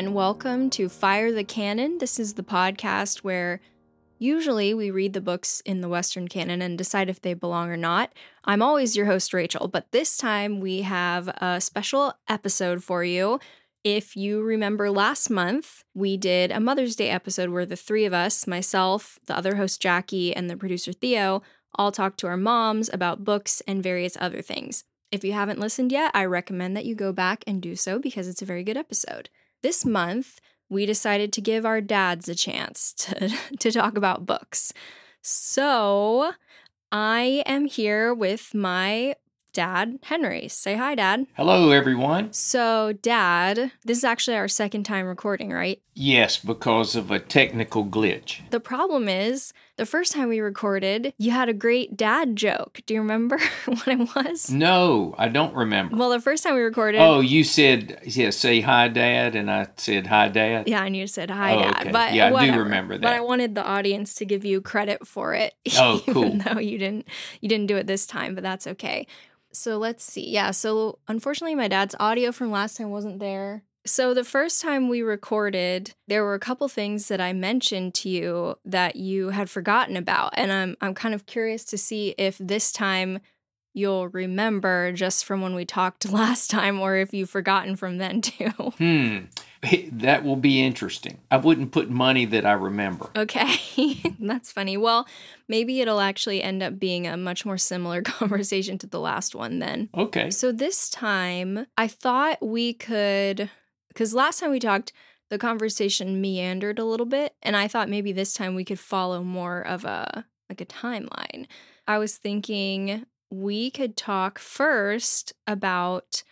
Everyone. Welcome to Fire the Canon. This is the podcast where usually we read the books in the Western canon and decide if they belong or not. I'm always your host, Rachel, but this time we have a special episode for you. If you remember last month, we did a Mother's Day episode where the three of us, myself, the other host, Jackie, and the producer, Theo, all talked to our moms about books and various other things. If you haven't listened yet, I recommend that you go back and do so because it's a very good episode. This month, we decided to give our dads a chance to, to talk about books. So I am here with my dad, Henry. Say hi, Dad. Hello, everyone. So, Dad, this is actually our second time recording, right? Yes, because of a technical glitch. The problem is, the first time we recorded, you had a great dad joke. Do you remember what it was? No, I don't remember. Well, the first time we recorded. oh, you said, yeah, say hi, Dad, and I said hi, Dad. Yeah, and you said hi, Oh, Dad. okay. But Yeah, I do remember But I wanted the audience to give you credit for it. Oh, even cool. though you didn't, you didn't do it this time, but that's okay. So let's see. Yeah. So unfortunately, my dad's audio from last time wasn't there. So the first time we recorded, there were a couple things that I mentioned to you that you had forgotten about, and I'm I'm kind of curious to see if this time you'll remember just from when we talked last time, or if you've forgotten from then too. Hmm. That will be interesting. I wouldn't put money that I remember. Okay, that's funny. Well, maybe it'll actually end up being a much more similar conversation to the last one then. Okay. So this time, I thought we could, because last time we talked, the conversation meandered a little bit, and I thought maybe this time we could follow more of a like a timeline. I was thinking we could talk first about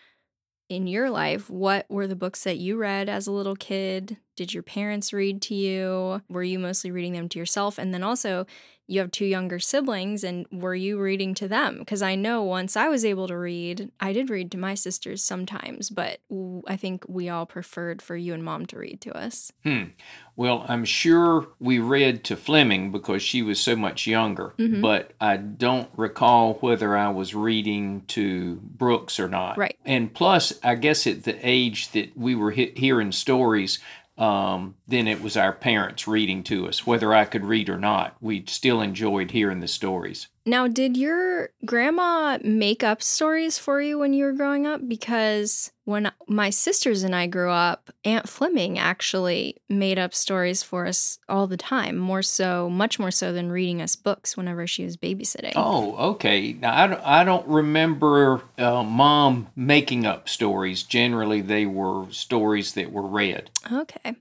in your life what were the books that you read as a little kid did your parents read to you were you mostly reading them to yourself and then also you have two younger siblings and were you reading to them because i know once i was able to read i did read to my sisters sometimes but I think we all preferred for you and mom to read to us Hmm. Well, I'm sure we read to Fleming because she was so much younger, Mhm. but I don't recall whether I was reading to Brooks or not. Right. And plus, I guess at the age that we were he- hearing stories, um, then it was our parents reading to us. Whether I could read or not, we still enjoyed hearing the stories. Now did your grandma make up stories for you when you were growing up because when my sisters and i grew up aunt fleming actually made up stories for us all the time more so much more so than reading us books whenever she was babysitting Oh, okay. Now I don't, I don't remember uh, mom making up stories. Generally, they were stories that were read. Okay.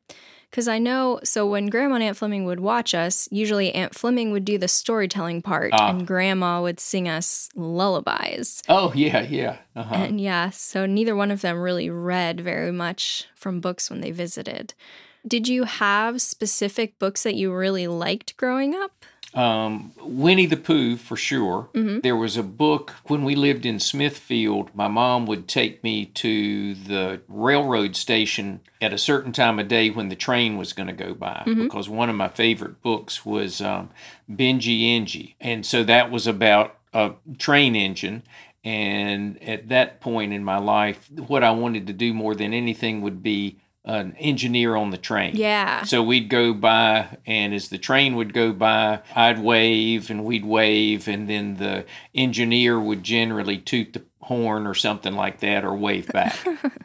Because I know, so when Grandma and Aunt Fleming would watch us, usually Aunt Fleming would do the storytelling part Ah. and Grandma would sing us lullabies. Oh yeah, yeah. Uh-huh. And yeah, so neither one of them really read very much from books when they visited. Did you have specific books that you really liked growing up? Um, Winnie the Pooh for sure. Mhm. There was a book when we lived in Smithfield. My mom would take me to the railroad station at a certain time of day when the train was going to go by Mhm. because one of my favorite books was um, Benji Engie. And so that was about a train engine. And at that point in my life, what I wanted to do more than anything would be an engineer on the train. Yeah. So we'd go by, and as the train would go by, I'd wave and we'd wave, and then the engineer would generally toot the horn or something like that or wave back.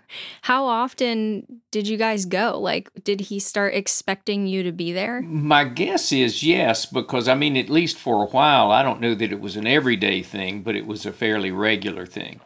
How often did you guys go? Like, did he start expecting you to be there? My guess is yes, because I mean, at least for a while, I don't know that it was an everyday thing, but it was a fairly regular thing.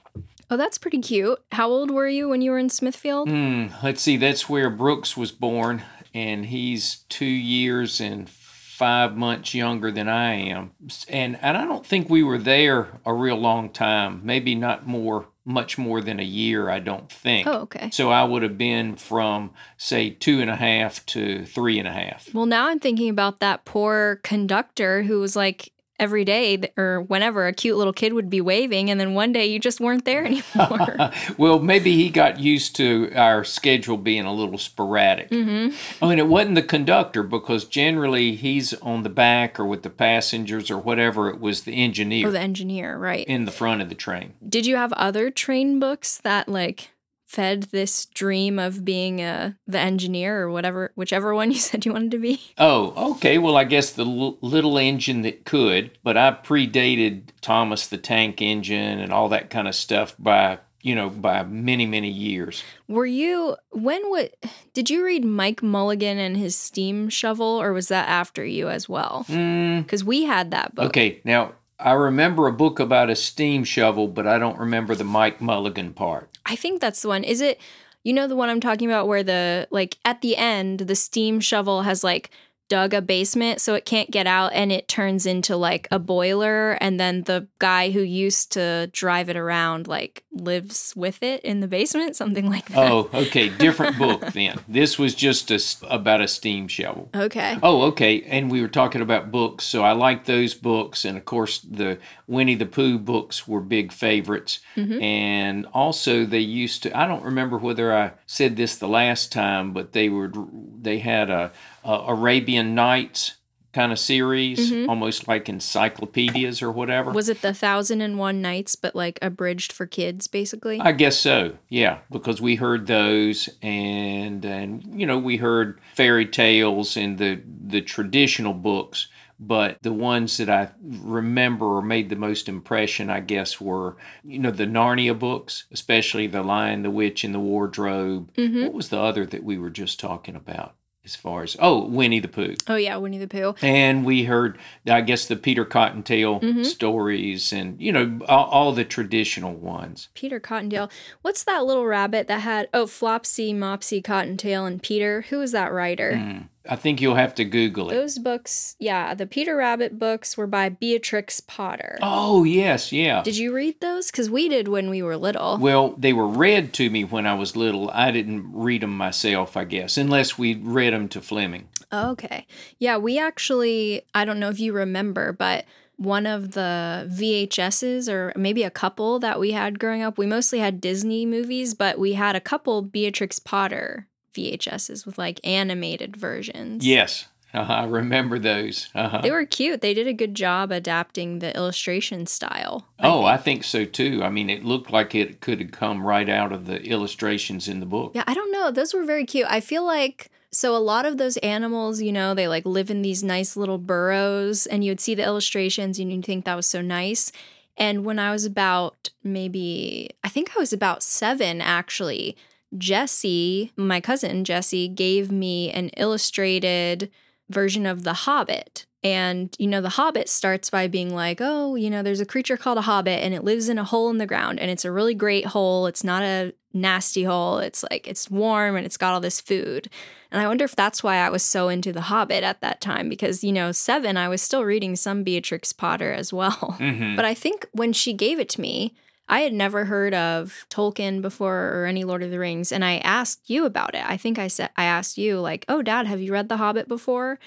Oh, that's pretty cute. How old were you when you were in Smithfield? Hmm, let's see, that's where Brooks was born, and he's two years and five months younger than I am. And, and I don't think we were there a real long time, maybe not more, much more than a year, I don't think. Oh, okay. So I would have been from, say, two and a half to three and a half. Well, now I'm thinking about that poor conductor who was like every day or whenever a cute little kid would be waving, and then one day you just weren't there anymore. well, maybe he got used to our schedule being a little sporadic. hmm I mean, it wasn't the conductor because generally he's on the back or with the passengers or whatever. It was the engineer Oh, the engineer, right. in the front of the train. Did you have other train books that like fed this dream of being a the engineer or whatever whichever one you said you wanted to be? Oh, okay. Well, I guess the l- little engine that could, but I predated Thomas the Tank Engine and all that kind of stuff by you know by many many years. Were you when what did you read Mike Mulligan and his steam shovel or was that after you as well? Mm, Cuz we had that book. okay, now I remember a book about a steam shovel, but I don't remember the Mike Mulligan part. I think that's the one. Is it you know the one I'm talking about where the like at the end the steam shovel has like dug a basement so it can't get out and it turns into like a boiler and then the guy who used to drive it around like lives with it in the basement something like that. Oh, okay, different book then. This was just a about a steam shovel. Okay. Oh, okay. And we were talking about books, so I like those books, and of course the Winnie the Pooh books were big favorites. Mm-hmm. And also they used to. I don't remember whether I said this the last time, but they were they had a, a Arabian Nights kind of series, almost like encyclopedias or whatever. Was it the Thousand and One Nights, but like abridged for kids, basically? I guess so. Yeah, because we heard those, and and you know we heard fairy tales and the the traditional books, but the ones that I remember or made the most impression, I guess, were you know the Narnia books, especially the Lion, the Witch, and the Wardrobe. Mhm. What was the other that we were just talking about? As far as oh, Winnie the Pooh. oh yeah, Winnie the Pooh. And we heard, I guess, the Peter Cottontail Mhm. stories, and you know all, all the traditional ones. Peter Cottontail. What's that little rabbit that had oh Flopsy, Mopsy, Cottontail, and Peter? Who was that writer? Mm. I think you'll have to Google it. Those books, yeah, the Peter Rabbit books were by Beatrix Potter. Oh, yes, yeah. Did you read those? Because we did when we were little. well, they were read to me when I was little. I didn't read them myself, I guess, unless we read them to Fleming. Okay. Yeah, we actually, I don't know if you remember, but one of the VHSs or maybe a couple that we had growing up, we mostly had Disney movies, but we had a couple Beatrix Potter VHSs with like animated versions. Yes, uh-huh, I remember those. Uh-huh. They were cute. They did a good job adapting the illustration style. I oh, think. I think so too. I mean, it looked like it could have come right out of the illustrations in the book. Yeah, I don't know. Those were very cute. I feel like so a lot of those animals, you know, they like live in these nice little burrows and you would see the illustrations and you'd think that was so nice. And when I was about maybe I think I was about 7 actually, Jesse, my cousin Jesse gave me an illustrated version of The Hobbit. And, you know, The Hobbit starts by being like, oh, you know, there's a creature called a hobbit and it lives in a hole in the ground and it's a really great hole. It's not a nasty hole. It's like, it's warm and it's got all this food. And I wonder if that's why I was so into The Hobbit at that time because, you know, seven, I was still reading some Beatrix Potter as well. hmm But I think when she gave it to me, I had never heard of Tolkien before or any Lord of the Rings, and I asked you about it. I think I said I asked you like, "Oh, Dad, have you read The Hobbit before?"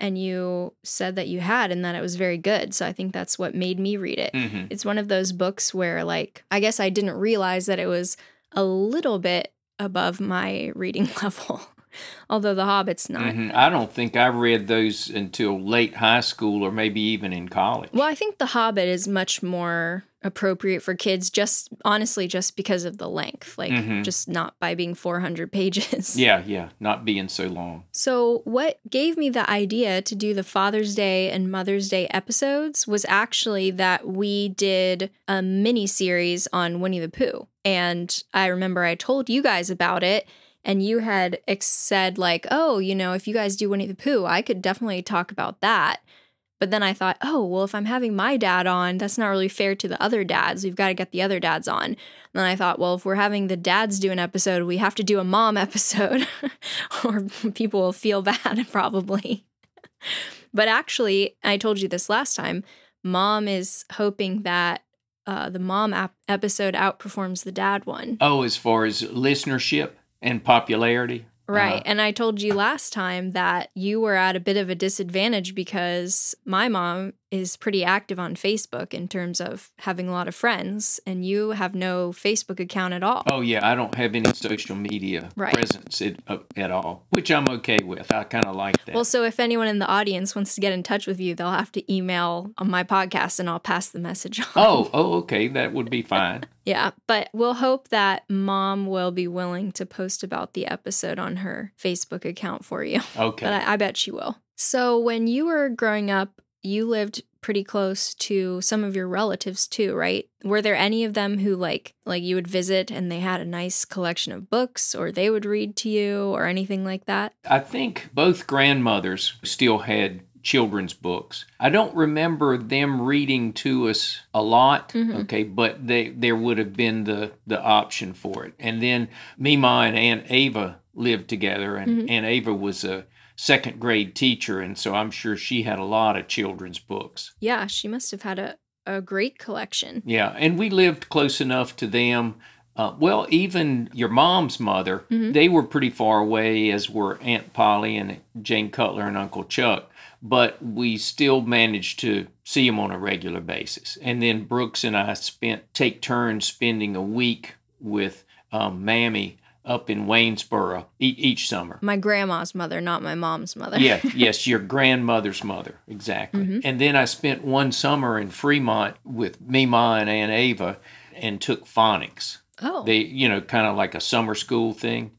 And you said that you had, and that it was very good. So I think that's what made me read it. hmm It's one of those books where, like, I guess I didn't realize that it was a little bit above my reading level. Although The Hobbit's not. hmm I don't think I read those until late high school or maybe even in college. Well, I think The Hobbit is much more appropriate for kids, just honestly, just because of the length, like Mhm. just not by being 400 pages. Yeah, yeah, not being so long. So, what gave me the idea to do the Father's Day and Mother's Day episodes was actually that we did a mini series on Winnie the Pooh. And I remember I told you guys about it, and you had ex- said, like, oh, you know, if you guys do Winnie the Pooh, I could definitely talk about that. But then I thought, oh, well, if I'm having my dad on, that's not really fair to the other dads. We've got to get the other dads on. And then I thought, well, if we're having the dads do an episode, we have to do a mom episode, or people will feel bad probably. but actually, I told you this last time. Mom is hoping that uh, the mom ap- episode outperforms the dad one. Oh, as far as listenership and popularity. Right. Uh-huh. And I told you last time that you were at a bit of a disadvantage because my mom is pretty active on Facebook in terms of having a lot of friends, and you have no Facebook account at all. Oh yeah, I don't have any social media Right. presence at, uh, at all, which I'm okay with. I kind of like that. Well, so if anyone in the audience wants to get in touch with you, they'll have to email on my podcast and I'll pass the message on. oh, oh, okay, that would be fine. Yeah, but we'll hope that mom will be willing to post about the episode on her Facebook account for you. Okay. But I, I bet she will. So when you were growing up, you lived pretty close to some of your relatives too, right? Were there any of them who like like you would visit and they had a nice collection of books or they would read to you or anything like that? I think both grandmothers still had children's books. I don't remember them reading to us a lot, Mhm. okay, but they there would have been the the option for it. And then Mima and Aunt Ava lived together and Mhm. Aunt Ava was a second grade teacher and so I'm sure she had a lot of children's books. Yeah, she must have had a, a great collection. Yeah, and we lived close enough to them. Uh, well, even your mom's mother, Mhm. they were pretty far away, as were Aunt Polly and Jane Cutler and Uncle Chuck. But we still managed to see them on a regular basis. And then Brooks and I spent take turns spending a week with um, Mammy up in Waynesboro e- each summer. My grandma's mother, not my mom's mother. Yeah, yes, your grandmother's mother, exactly. Mhm. And then I spent one summer in Fremont with Mima and Aunt Ava and took phonics. oh. They, you know, kind of like a summer school thing.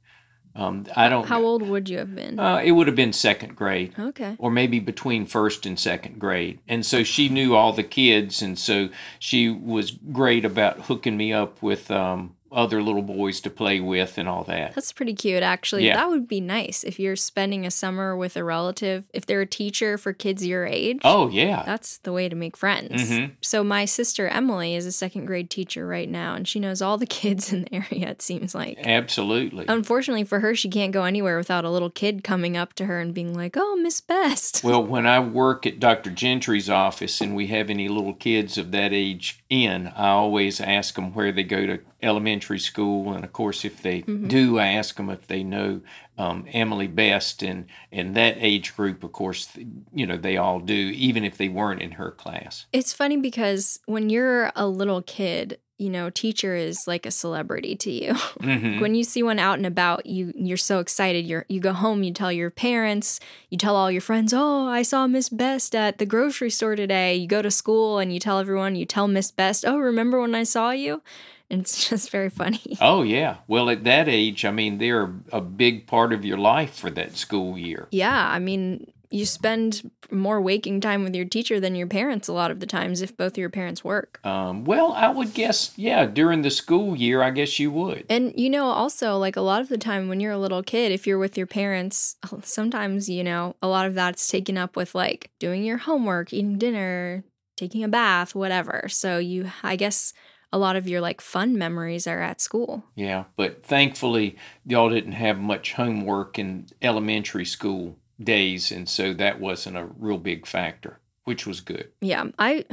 Um, I don't. How old would you have been? Uh, it would have been second grade, okay. or maybe between first and second grade. And so she knew all the kids, and so she was great about hooking me up with um, other little boys to play with and all that. That's pretty cute, actually. Yeah. That would be nice if you're spending a summer with a relative. If they're a teacher for kids your age, Oh yeah. that's the way to make friends. Mhm. So, my sister Emily is a second grade teacher right now, and she knows all the kids in the area, it seems like. Absolutely. Unfortunately for her, she can't go anywhere without a little kid coming up to her and being like, oh, Miss Best. Well, when I work at Dr. Gentry's office and we have any little kids of that age in, I always ask them where they go to elementary school. And of course, if they do, I ask them if they know um, Emily Best. And, and that age group, of course, you know, they all do, even if they weren't in her class. It's funny because when you're a little kid, you know, teacher is like a celebrity to you. hmm when you see one out and about you you're so excited you're you go home you tell your parents you tell all your friends oh i saw miss best at the grocery store today you go to school and you tell everyone you tell miss best oh remember when i saw you and it's just very funny Oh, yeah. Well, at that age, I mean, they're a big part of your life for that school year. yeah i mean you spend more waking time with your teacher than your parents a lot of the times if both of your parents work Um, well, I would guess, yeah, during the school year, I guess you would. And you know, also, like a lot of the time when you're a little kid, if you're with your parents, sometimes, you know, a lot of that's taken up with like doing your homework, eating dinner, taking a bath, whatever. So you, I guess, a lot of your like fun memories are at school. Yeah, but thankfully, y'all didn't have much homework in elementary school days, and so that wasn't a real big factor, which was good. Yeah. I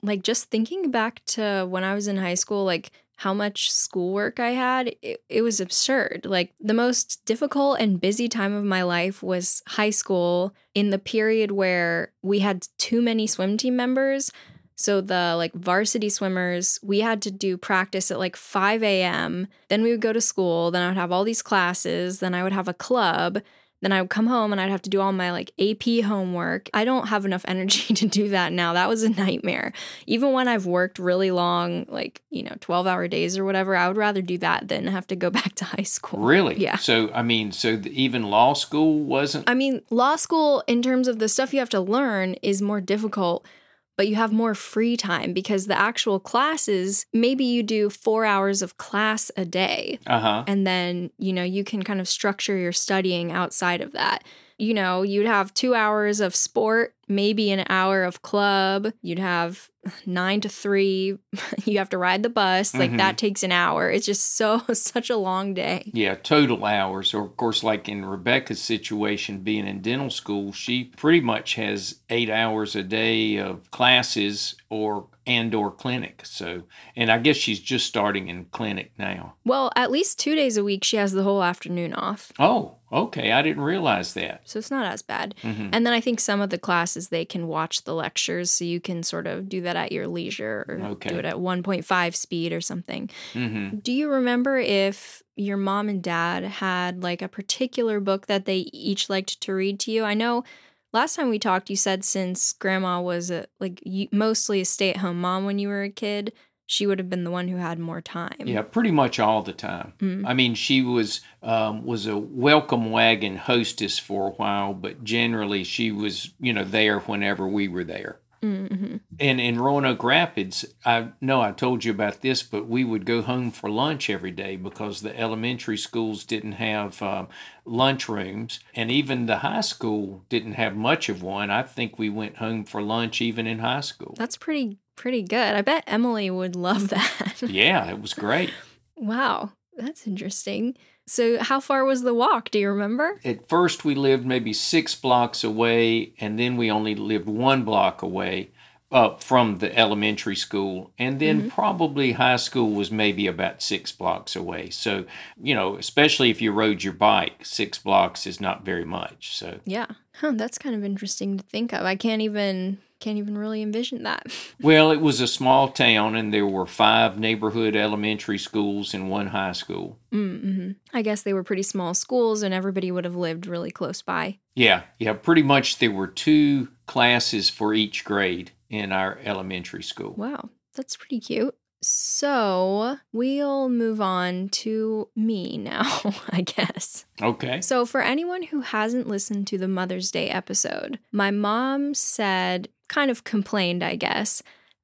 like just thinking back to when I was in high school, like how much schoolwork I had, it, it was absurd. Like the most difficult and busy time of my life was high school in the period where we had too many swim team members. So the like varsity swimmers, we had to do practice at like 5 a.m. Then we would go to school. Then I would have all these classes. Then I would have a club. Then I would come home and I'd have to do all my like AP homework. I don't have enough energy to do that now. That was a nightmare. Even when I've worked really long, like, you know, 12 hour days or whatever, I would rather do that than have to go back to high school. Really? Yeah. So, I mean, so the, even law school wasn't. I mean, law school, in terms of the stuff you have to learn, is more difficult, but you have more free time because the actual classes, maybe you do four hours of class a day. Uh huh. And then, you know, you can kind of structure your studying outside of that. You know, you'd have two hours of sport, maybe an hour of club. You'd have nine to three. You have to ride the bus. Like Mhm. that takes an hour. It's just so, such a long day. Yeah, total hours. Or, of course, like in Rebecca's situation, being in dental school, she pretty much has eight hours a day of classes or and or clinic. So, and I guess she's just starting in clinic now. Well, at least two days a week, she has the whole afternoon off. Oh, okay. I didn't realize that. So it's not as bad. Mhm. And then I think some of the classes they can watch the lectures, so you can sort of do that at your leisure or Okay. do it at 1.5 speed or something. hmm Do you remember if your mom and dad had like a particular book that they each liked to read to you? I know last time we talked, you said since grandma was a, like mostly a stay at home mom when you were a kid, she would have been the one who had more time. Yeah, pretty much all the time. Mm. I mean, she was um, was a welcome wagon hostess for a while, but generally she was, you know, there whenever we were there. Mm-hmm. And in Roanoke Rapids, I know I told you about this, but we would go home for lunch every day because the elementary schools didn't have um, lunch rooms, and even the high school didn't have much of one. I think we went home for lunch even in high school. That's pretty pretty good. I bet Emily would love that. Yeah, it was great. wow, that's interesting. So, how far was the walk? Do you remember? At first, we lived maybe six blocks away, and then we only lived one block away uh, from the elementary school. And then probably high school was maybe about six blocks away. So, you know, especially if you rode your bike, six blocks is not very much. So, Yeah. Huh, that's kind of interesting to think of. I can't even can't even really envision that. well, it was a small town, and there were five neighborhood elementary schools and one high school. Mm-hmm. I guess they were pretty small schools, and everybody would have lived really close by. Yeah, yeah, pretty much there were two classes for each grade in our elementary school. Wow, that's pretty cute. So we'll move on to me now, I guess. Okay. So, for anyone who hasn't listened to the Mother's Day episode, my mom said, kind of complained, I guess,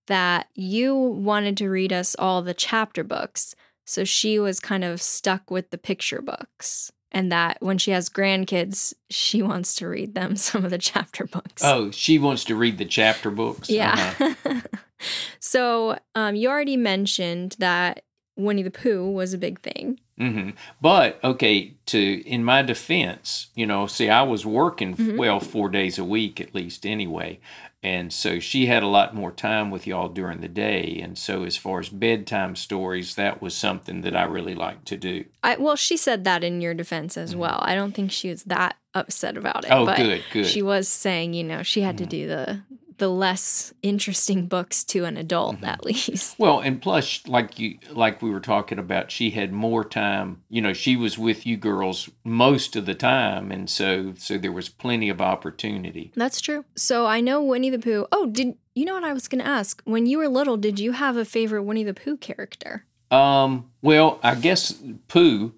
that you wanted to read us all the chapter books. So, she was kind of stuck with the picture books. And that when she has grandkids, she wants to read them some of the chapter books. Oh, she wants to read the chapter books. Yeah. Uh-huh. so, um, you already mentioned that Winnie the Pooh was a big thing. hmm But okay, to in my defense, you know, see, I was working Mhm. well four days a week at least anyway, and so she had a lot more time with y'all during the day, and so as far as bedtime stories, that was something that I really liked to do. I, well, she said that in your defense as well. I don't think she was that upset about it. Mm-hmm. Oh, but good, good. Mm-hmm. She was saying, you know, she had to do the the less interesting books to an adult Mm-hmm. at least. Well, and plus, like you, like we were talking about, she had more time. You know, she was with you girls most of the time, and so so there was plenty of opportunity. That's true. So I know Winnie the Pooh. Oh, did you know what I was going to ask? When you were little, did you have a favorite Winnie the Pooh character? Um, well, I guess Pooh,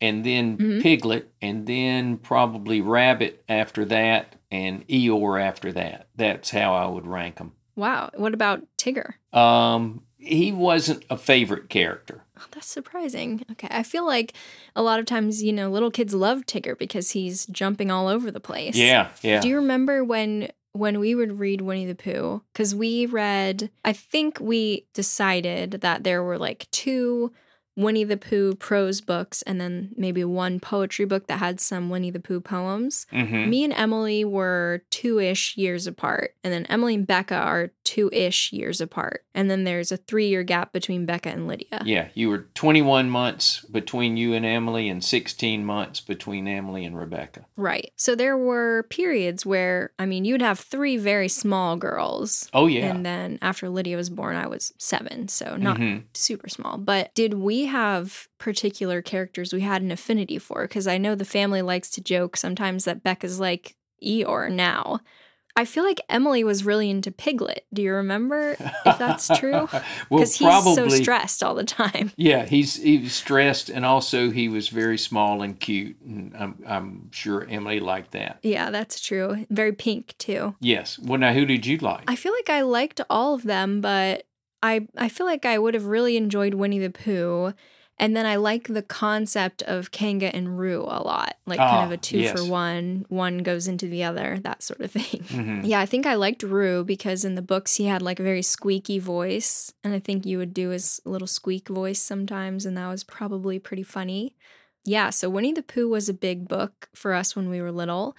and then Mhm. Piglet, and then probably Rabbit after that, and Eeyore after that. That's how I would rank them. Wow. What about Tigger? Um, he wasn't a favorite character. Oh, that's surprising. Okay. I feel like a lot of times, you know, little kids love Tigger because he's jumping all over the place. Yeah, yeah. Do you remember when when we would read Winnie the Pooh? Because we read, I think we decided that there were like two Winnie the Pooh prose books and then maybe one poetry book that had some Winnie the Pooh poems. hmm Me and Emily were two ish years apart, and then Emily and Becca are two ish years apart. And then there's a three year gap between Becca and Lydia. Yeah, you were 21 months between you and Emily, and 16 months between Emily and Rebecca. Right. So there were periods where, I mean, you'd have three very small girls. Oh yeah. And then after Lydia was born, I was seven. So not Mhm. super small. But did we have particular characters we had an affinity for? Because I know the family likes to joke sometimes that Becca's like Eeyore now. I feel like Emily was really into Piglet. Do you remember if that's true? well, Because he's probably. so stressed all the time. Yeah, he's he was stressed, and also he was very small and cute, and I'm I'm sure Emily liked that. Yeah, that's true. Very pink too. Yes. Well, now who did you like? I feel like I liked all of them, but I I feel like I would have really enjoyed Winnie the Pooh. And then I like the concept of Kanga and Roo a lot. Like kind of Ah, a two yes. for one, one goes into the other, that sort of thing. Mhm. Yeah, I think I liked Roo because in the books he had like a very squeaky voice. And I think you would do his little squeak voice sometimes, and that was probably pretty funny. Yeah, so Winnie the Pooh was a big book for us when we were little.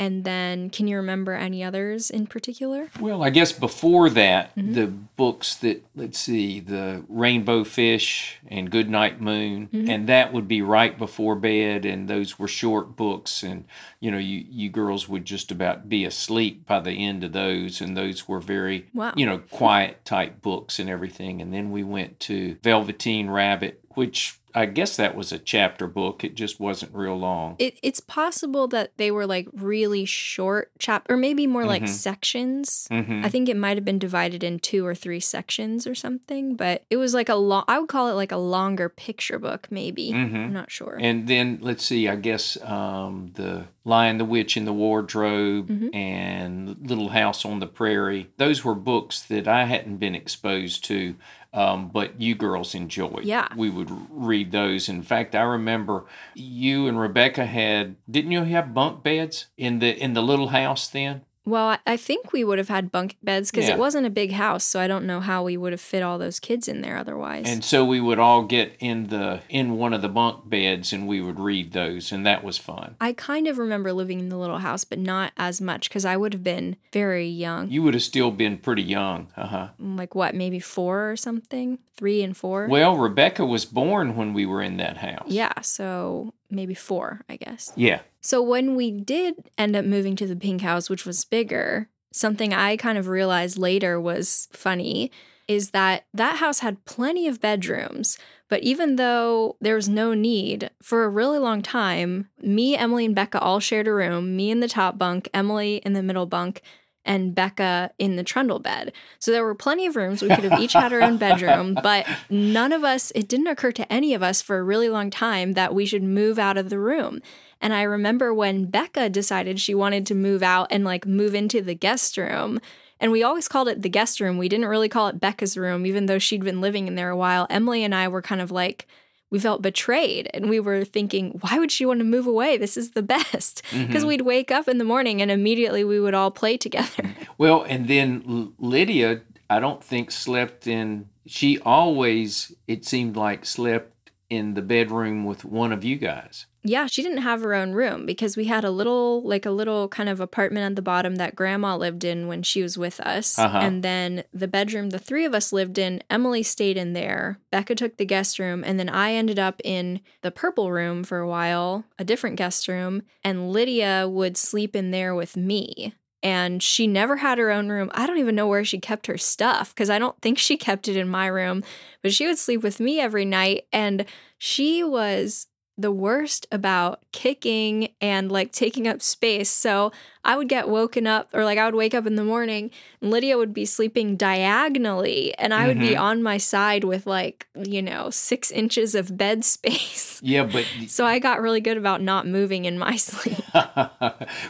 And then, can you remember any others in particular? Well, I guess before that, Mm-hmm. the books that, let's see, the Rainbow Fish and Goodnight Moon, Mm-hmm. and that would be right before bed, and those were short books, and you know, you, you girls would just about be asleep by the end of those, and those were very, Wow. you know, quiet type books and everything. And then we went to Velveteen Rabbit, which I guess that was a chapter book. It just wasn't real long. It, it's possible that they were like really short chap, or maybe more like Mhm. sections. hmm I think it might have been divided in two or three sections or something, but it was like a long, I would call it like a longer picture book, maybe. hmm I'm not sure. And then let's see, I guess um, the Lion, the Witch, and the Wardrobe, Mhm. and Little House on the Prairie. Those were books that I hadn't been exposed to, um, but you girls enjoyed. Yeah. we would read those. In fact, I remember you and Rebecca had. Didn't you have bunk beds in the in the little house then? Well, I- think we would have had bunk beds because Yeah. it wasn't a big house, so I don't know how we would have fit all those kids in there otherwise. And so we would all get in the in one of the bunk beds, and we would read those, and that was fun. I kind of remember living in the little house, but not as much because I would have been very young. You would have still been pretty young, uh huh. Like what, maybe four or something? Three and four? Well, Rebecca was born when we were in that house. yeah, so maybe four, I guess. Yeah. So when we did end up moving to the pink house, which was bigger, something I kind of realized later was funny is that that house had plenty of bedrooms. But even though there was no need, for a really long time, me, Emily, and Becca all shared a room, me in the top bunk, Emily in the middle bunk, and Becca in the trundle bed. So there were plenty of rooms. We could have each had our own bedroom, but none of us, it didn't occur to any of us for a really long time that we should move out of the room. And I remember when Becca decided she wanted to move out and like move into the guest room. And we always called it the guest room. We didn't really call it Becca's room, even though she'd been living in there a while. Emily and I were kind of like, we felt betrayed and we were thinking, why would she want to move away? This is the best. Because Mhm. we'd wake up in the morning and immediately we would all play together. Well, and then Lydia, I don't think slept in. She always, it seemed like, slept in the bedroom with one of you guys. Yeah, she didn't have her own room because we had a little, like a little kind of apartment at the bottom that grandma lived in when she was with us. Uh-huh. And then the bedroom the three of us lived in, Emily stayed in there. Becca took the guest room. And then I ended up in the purple room for a while, a different guest room. And Lydia would sleep in there with me. And she never had her own room. I don't even know where she kept her stuff because I don't think she kept it in my room. But she would sleep with me every night. And she was the worst about kicking and like taking up space. So I would get woken up, or like I would wake up in the morning, and Lydia would be sleeping diagonally, and I would be Mhm. on my side with like, you know, six inches of bed space. Yeah, but So I got really good about not moving in my sleep.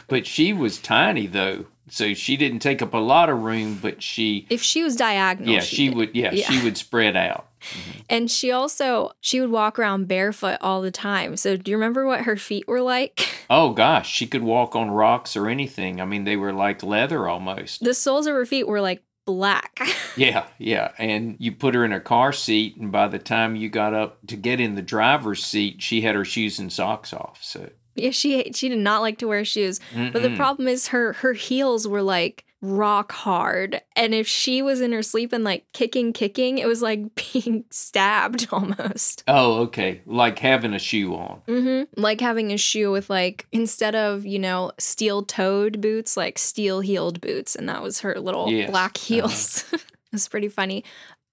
but she was tiny though, so she didn't take up a lot of room. But she, If she was diagonal, yeah, she, did. would, yeah, Yeah. she would spread out. Mm-hmm. And she also she would walk around barefoot all the time. So do you remember what her feet were like? Oh gosh, she could walk on rocks or anything. I mean, they were like leather almost. The soles of her feet were like black. Yeah, yeah. And you put her in a car seat, and by the time you got up to get in the driver's seat, she had her shoes and socks off. So, Yeah, she she did not like to wear shoes. But the problem is her her heels were like rock hard. And if she was in her sleep and like kicking, kicking, it was like being stabbed almost. oh, okay, like having a shoe on. Mm-hmm. Like having a shoe with like instead of, you know, steel toed boots, like steel heeled boots. And that was her little Yes. black heels. it was pretty funny.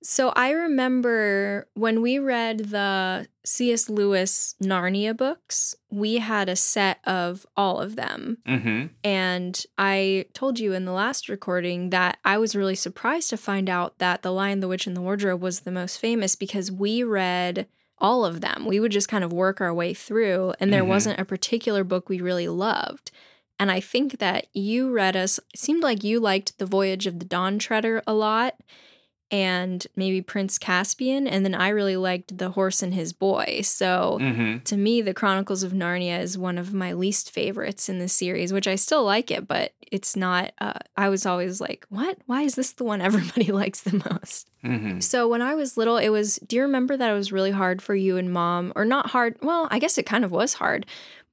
So I remember when we read the C.S. Lewis Narnia books, we had a set of all of them. Mm-hmm. And I told you in the last recording that I was really surprised to find out that The Lion, the Witch, and the Wardrobe was the most famous because we read all of them. We would just kind of work our way through, and there Mhm. wasn't a particular book we really loved. And I think that you read us, it seemed like you liked The Voyage of the Dawn Treader a lot. And maybe Prince Caspian. And then I really liked The Horse and His Boy. So Mm-hmm. to me, The Chronicles of Narnia is one of my least favorites in the series, which I still like it, but it's not. Uh, I was always like, what? Why is this the one everybody likes the most? Mm-hmm. So when I was little, it was. Do you remember that it was really hard for you and mom, or not hard? Well, I guess it kind of was hard,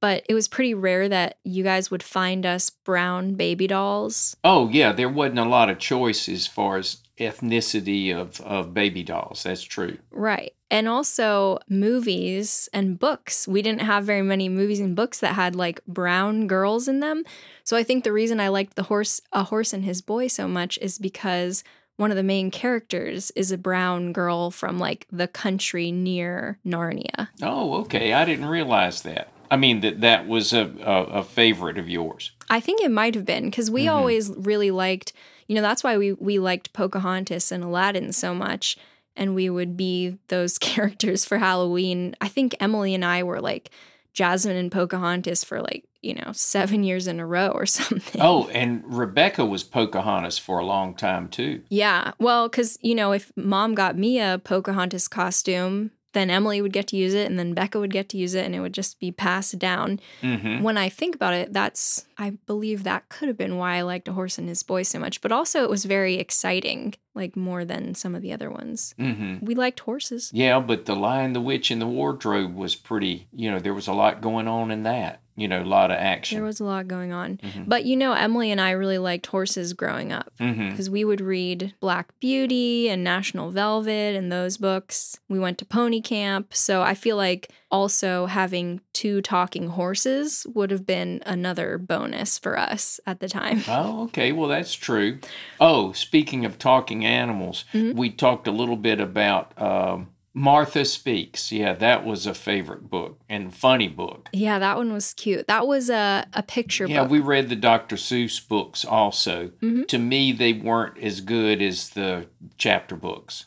but it was pretty rare that you guys would find us brown baby dolls. Oh yeah, there wasn't a lot of choice as far as ethnicity of, of baby dolls. That's true. Right. And also movies and books. We didn't have very many movies and books that had like brown girls in them. So I think the reason I liked the horse a horse and his boy so much is because one of the main characters is a brown girl from like the country near Narnia. Oh, okay. I didn't realize that. I mean that that was a, a, a favorite of yours. I think it might have been because we mm-hmm. always really liked, you know, that's why we we liked Pocahontas and Aladdin so much, and we would be those characters for Halloween. I think Emily and I were like Jasmine and Pocahontas for like you know seven years in a row or something. Oh, and Rebecca was Pocahontas for a long time too. Yeah, well, because you know, if Mom got me a Pocahontas costume. Then Emily would get to use it, and then Becca would get to use it, and it would just be passed down. Mm-hmm. when I think about it, that's I believe that could have been why I liked A Horse and His Boy so much. But also it was very exciting, like more than some of the other ones. Mm-hmm. We liked horses. Yeah, but the Lion, the Witch, and the Wardrobe was pretty. You know, there was a lot going on in that. You know, a lot of action. There was a lot going on. Mhm. But you know, Emily and I really liked horses growing up mm-hmm. because we would read Black Beauty and National Velvet and those books. We went to pony camp. So I feel like also having two talking horses would have been another bonus for us at the time. Oh, okay. Well, that's true. Oh, speaking of talking animals, Mhm. we talked a little bit about um, Martha Speaks. Yeah, that was a favorite book and funny book. Yeah, that one was cute. That was a, a picture book. Yeah, book. we read the Dr. Seuss books also. Mhm. To me, they weren't as good as the chapter books.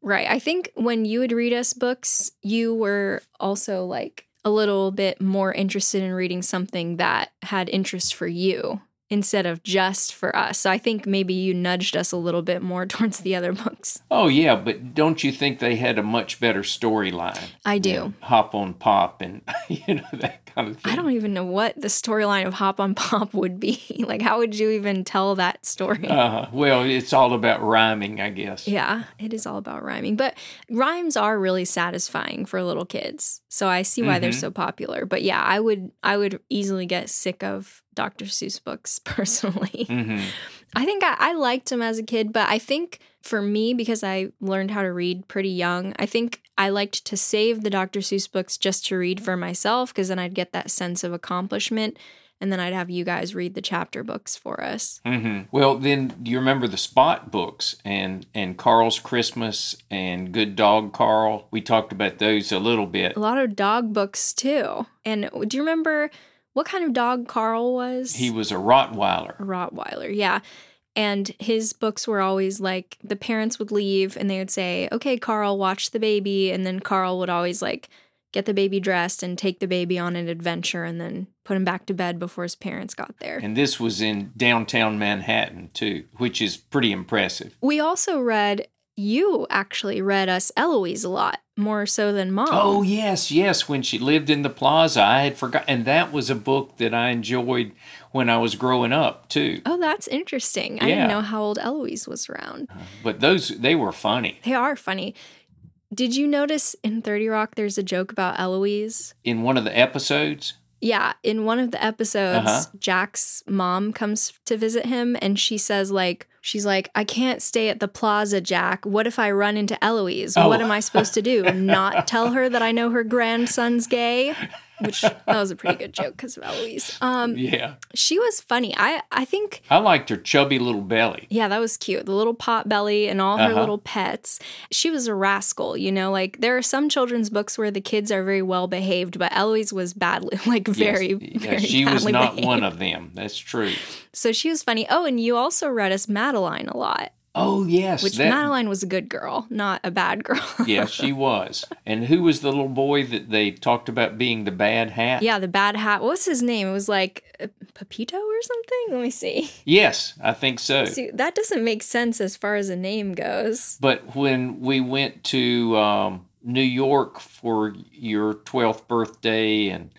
Right. I think when you would read us books, you were also like a little bit more interested in reading something that had interest for you instead of just for us. So I think maybe you nudged us a little bit more towards the other books. Oh, yeah, but don't you think they had a much better storyline? I do. Hop on Pop and, you know, that kind of thing. I don't even know what the storyline of Hop on Pop would be. like, how would you even tell that story? Uh, well, it's all about rhyming, I guess. Yeah, it is all about rhyming. But rhymes are really satisfying for little kids. So I see why they're Mhm. so popular. But yeah, I would I would easily get sick of Dr. Seuss books personally. hmm I think I, I liked him as a kid, but I think for me, because I learned how to read pretty young, I think I liked to save the Dr. Seuss books just to read for myself, because then I'd get that sense of accomplishment. And then I'd have you guys read the chapter books for us. hmm Well, then you remember the Spot books and and Carl's Christmas and Good Dog Carl. We talked about those a little bit. a lot of dog books too. And do you remember what kind of dog Carl was? He was a Rottweiler. a Rottweiler, yeah. And his books were always like the parents would leave and they would say, "Okay, Carl, watch the baby," and then Carl would always like get the baby dressed and take the baby on an adventure and then put him back to bed before his parents got there. And this was in downtown Manhattan too, which is pretty impressive. we also read you actually read us Eloise a lot, more so than mom. Oh yes, yes. When she lived in the plaza, I had forgot, and that was a book that I enjoyed when I was growing up too. Oh, that's interesting. I didn't know how old Eloise was around. But those they were funny. They are funny. Did you notice in 30 Rock there's a joke about Eloise? In one of the episodes, Yeah, in one of the episodes, Uh-huh. Jack's mom comes to visit him and she says like she's like, "I can't stay at the plaza, Jack. What if I run into Eloise? Oh. What am I supposed to do? Not tell her that I know her grandson's gay?" Which that was a pretty good joke because of Eloise. Um, yeah, she was funny. I I think I liked her chubby little belly. yeah, that was cute. The little pot belly and all her Uh-huh. little pets. She was a rascal, you know, like there are some children's books where the kids are very well behaved, but Eloise was badly, like very, Yes, very she was not behaved. one of them. That's true. So she was funny. Oh, and you also read us Madeline a lot. Oh yes, which that- Madeline was a good girl, not a bad girl. yes, she was. And who was the little boy that they talked about being the bad hat? yeah, the bad hat. What was his name? It was like uh, Pepito or something. Let me see. Yes, I think so. See, that doesn't make sense as far as a name goes. But when we went to um, New York for your 12th birthday and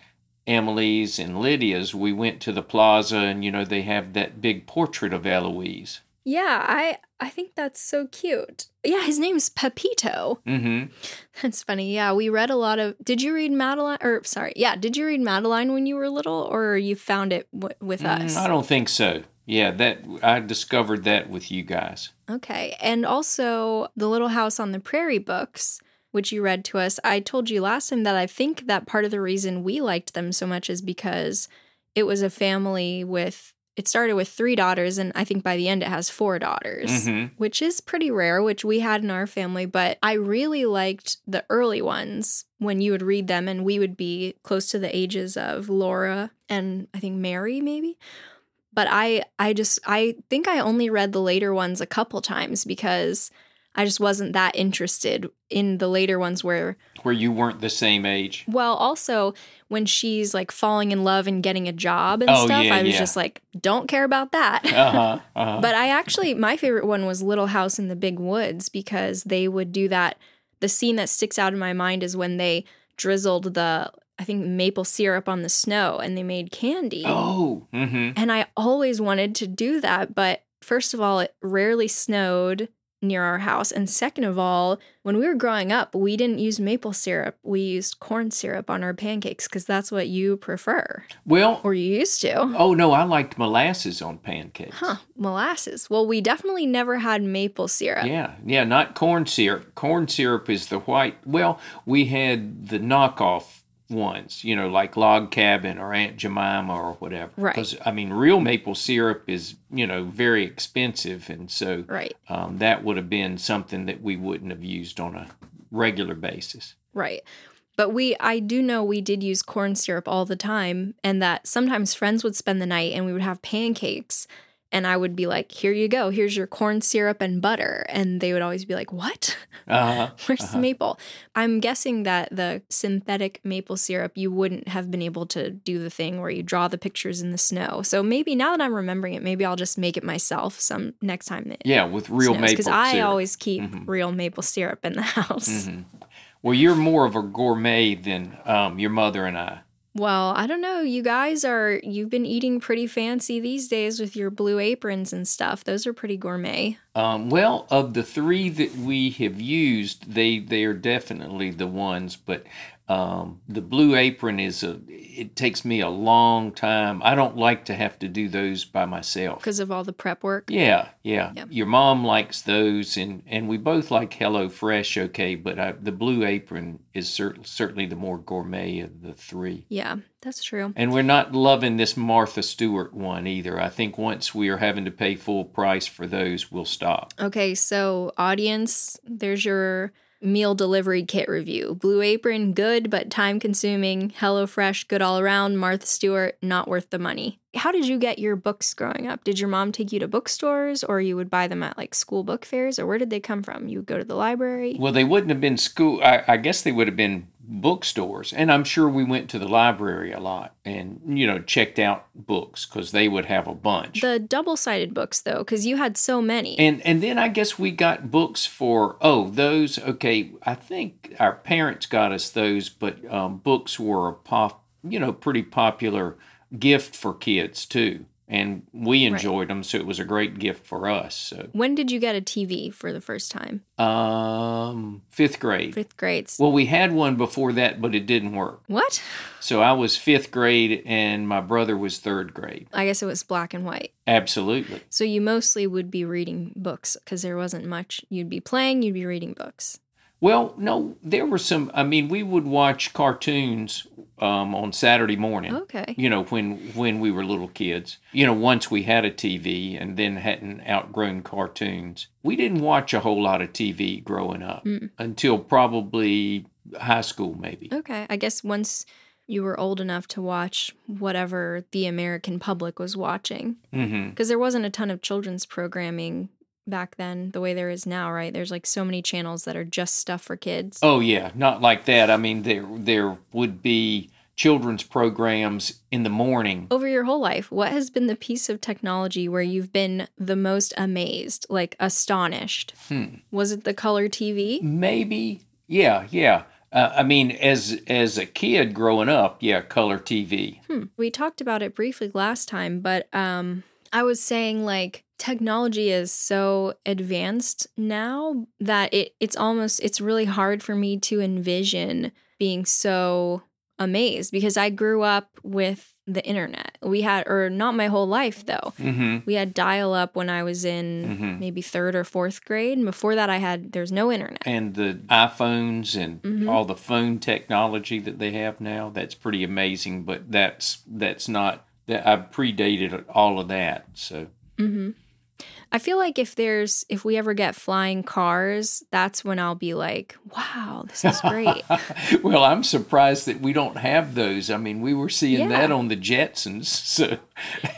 Emily's and Lydia's, we went to the plaza and, you know, they have that big portrait of Eloise. Yeah, I I think that's so cute. Yeah, his name's Pepito. Mm-hmm. That's funny. Yeah, we read a lot of. Did you read Madeline? Or sorry, yeah, did you read Madeline when you were little, or you found it w- with us? Mm, I don't think so. Yeah, that I discovered that with you guys. Okay. And also the Little House on the Prairie books, which you read to us. I told you last time that I think that part of the reason we liked them so much is because it was a family with it started with three daughters and I think by the end it has four daughters, Mm-hmm. which is pretty rare, which we had in our family, but I really liked the early ones when you would read them and we would be close to the ages of Laura and I think Mary maybe but I I just I think I only read the later ones a couple times because I just wasn't that interested in the later ones where Where you weren't the same age. well also when she's like falling in love and getting a job and Oh, stuff yeah, I was yeah. just like don't care about that. Uh-huh. uh-huh. But I actually, my favorite one was Little House in the Big Woods because they would do that. The scene that sticks out in my mind is when they drizzled the, I think, maple syrup on the snow and they made candy. oh. Mm-hmm. And I always wanted to do that. But first of all, it rarely snowed near our house. And second of all, when we were growing up, we didn't use maple syrup. We used corn syrup on our pancakes because that's what you prefer Well, or you used to. oh no, I liked molasses on pancakes. Huh, molasses. Well, we definitely never had maple syrup. Yeah, yeah, not corn syrup. Corn syrup is the white. Well, we had the knockoff ones, you know, like Log Cabin or Aunt Jemima or whatever. Right. Because I mean, real maple syrup is you know very expensive, and so Right, um, that would have been something that we wouldn't have used on a regular basis. right. But we, I do know we did use corn syrup all the time, and that sometimes friends would spend the night and we would have pancakes, and I would be like, "Here you go. Here's your corn syrup and butter," and they would always be like, "What? Uh, Where's the maple?" I'm guessing that the synthetic maple syrup, you wouldn't have been able to do the thing where you draw the pictures in the snow. So maybe now that I'm remembering it, maybe I'll just make it myself some next time that yeah, with real maple because I always keep Mhm. real maple syrup in the house. Mhm. Well, you're more of a gourmet than um, your mother and I. Well, I don't know. You guys are you've been eating pretty fancy these days with your blue aprons and stuff. Those are pretty gourmet. Um, well, of the three that we have used, they they are definitely the ones. But um, the blue apron is a. It takes me a long time. I don't like to have to do those by myself. because of all the prep work. Yeah, yeah. Your mom likes those, and and we both like Hello Fresh. Okay, but I, the blue apron is cer- certainly the more gourmet of the three. Yeah, that's true. And we're not loving this Martha Stewart one either. I think once we are having to pay full price for those, we'll stop. Okay, so audience, there's your meal delivery kit review. Blue Apron, good but time consuming. HelloFresh, good all around. Martha Stewart, not worth the money. How did you get your books growing up? Did your mom take you to bookstores or you would buy them at like school book fairs or where did they come from? You would go to the library? Well, they wouldn't have been school. I, I guess they would have been bookstores, and I'm sure we went to the library a lot and you know checked out books because they would have a bunch. The double sided books though, because you had so many. and and then I guess we got books for oh those okay. I think our parents got us those, but um, books were a pop you know pretty popular gift for kids too, and we enjoyed them, so it was a great gift for us. So when did you get a TV for the first time? um, fifth grade. Fifth grades. Well, we had one before that, but it didn't work. What? So I was fifth grade and my brother was third grade. I guess it was black and white. Absolutely. So you mostly would be reading books because there wasn't much. You'd be playing, you'd be reading books. Well, no, there were some. I mean, we would watch cartoons um, on Saturday morning. Okay. You know, when when we were little kids. You know, once we had a TV and then hadn't outgrown cartoons. We didn't watch a whole lot of TV growing up Mm. until probably high school, maybe. Okay. I guess once you were old enough to watch whatever the American public was watching, because there wasn't a ton of children's programming back then the way there is now, right? There's like so many channels that are just stuff for kids. Oh yeah, not like that. I mean, there there would be children's programs in the morning. Over your whole life, what has been the piece of technology where you've been the most amazed, like astonished? Hmm. Was it the color TV? Maybe, yeah, yeah. Uh, I mean, as as a kid growing up, yeah, color TV. Hmm. We talked about it briefly last time, but um, I was saying like technology is so advanced now that it it's almost it's really hard for me to envision being so amazed because I grew up with the internet. We had, or not my whole life though. Mm-hmm. We had dial up when I was in Mhm. maybe third or fourth grade. And before that, I had, there's no internet. And the iPhones and Mhm. all the phone technology that they have now, that's pretty amazing. But that's that's not that I predated all of that. So hmm I feel like if there's, if we ever get flying cars, that's when I'll be like, wow, this is great. well, I'm surprised that we don't have those. I mean, we were seeing Yeah. that on the Jetsons. So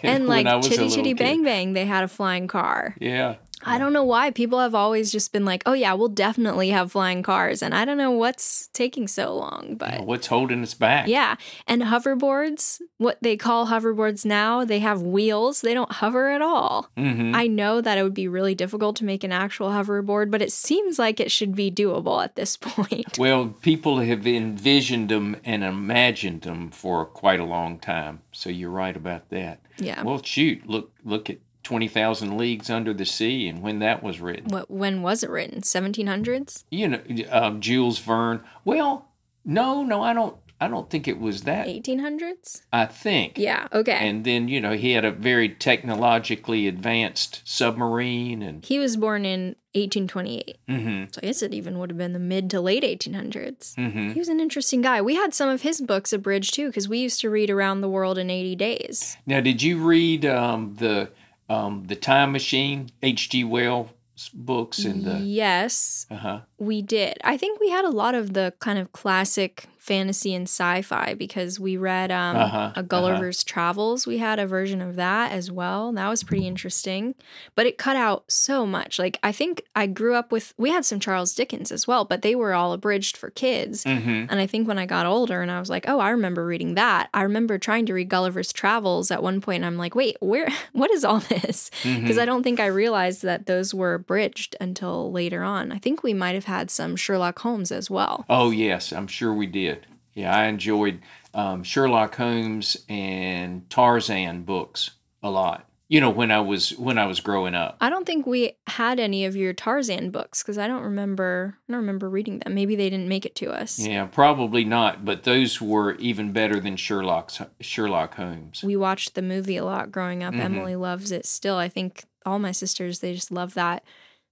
and like I was a Chitty Chitty kid. Bang Bang, they had a flying car. Yeah. I don't know why. People have always just been like, oh, yeah, we'll definitely have flying cars. And I don't know what's taking so long, but. What's holding us back? Yeah. And hoverboards, what they call hoverboards now, they have wheels. They don't hover at all. hmm I know that it would be really difficult to make an actual hoverboard, but it seems like it should be doable at this point. Well, people have envisioned them and imagined them for quite a long time. So you're right about that. Yeah. Well, shoot, look look at 20,000 Leagues Under the Sea and when that was written. What when was it written? 1700s? You know, um, Jules Verne. Well, no, no, I don't I don't think it was that. 1800s? I think. Yeah, okay. And then, you know, he had a very technologically advanced submarine and he was born in 1828. mhm So I guess it even would have been the mid to late 1800s. mhm. He was an interesting guy. We had some of his books abridged too, because we used to read Around the World in 80 Days. Now, did you read um, the um, the Time Machine, H.G. Wells books and the Yes, uh-huh. we did. I think we had a lot of the kind of classic fantasy and sci-fi because we read um, Uh-huh, a Gulliver's Travels. We had a version of that as well. That was pretty interesting, but it cut out so much. Like I think I grew up with. We had some Charles Dickens as well, but they were all abridged for kids. Mhm. And I think when I got older and I was like, oh, I remember reading that. I remember trying to read Gulliver's Travels at one point, and I'm like, wait, where? What is all this? Because Mhm. I don't think I realized that those were abridged until later on. I think we might have had some Sherlock Holmes as well. Oh yes, I'm sure we did. Yeah, I enjoyed um, Sherlock Holmes and Tarzan books a lot. You know, when I was when I was growing up. I don't think we had any of your Tarzan books because I don't remember. I don't remember reading them. Maybe they didn't make it to us. Yeah, probably not. But those were even better than Sherlock's Sherlock Holmes. We watched the movie a lot growing up. Mhm. Emily loves it still. I think all my sisters they just love that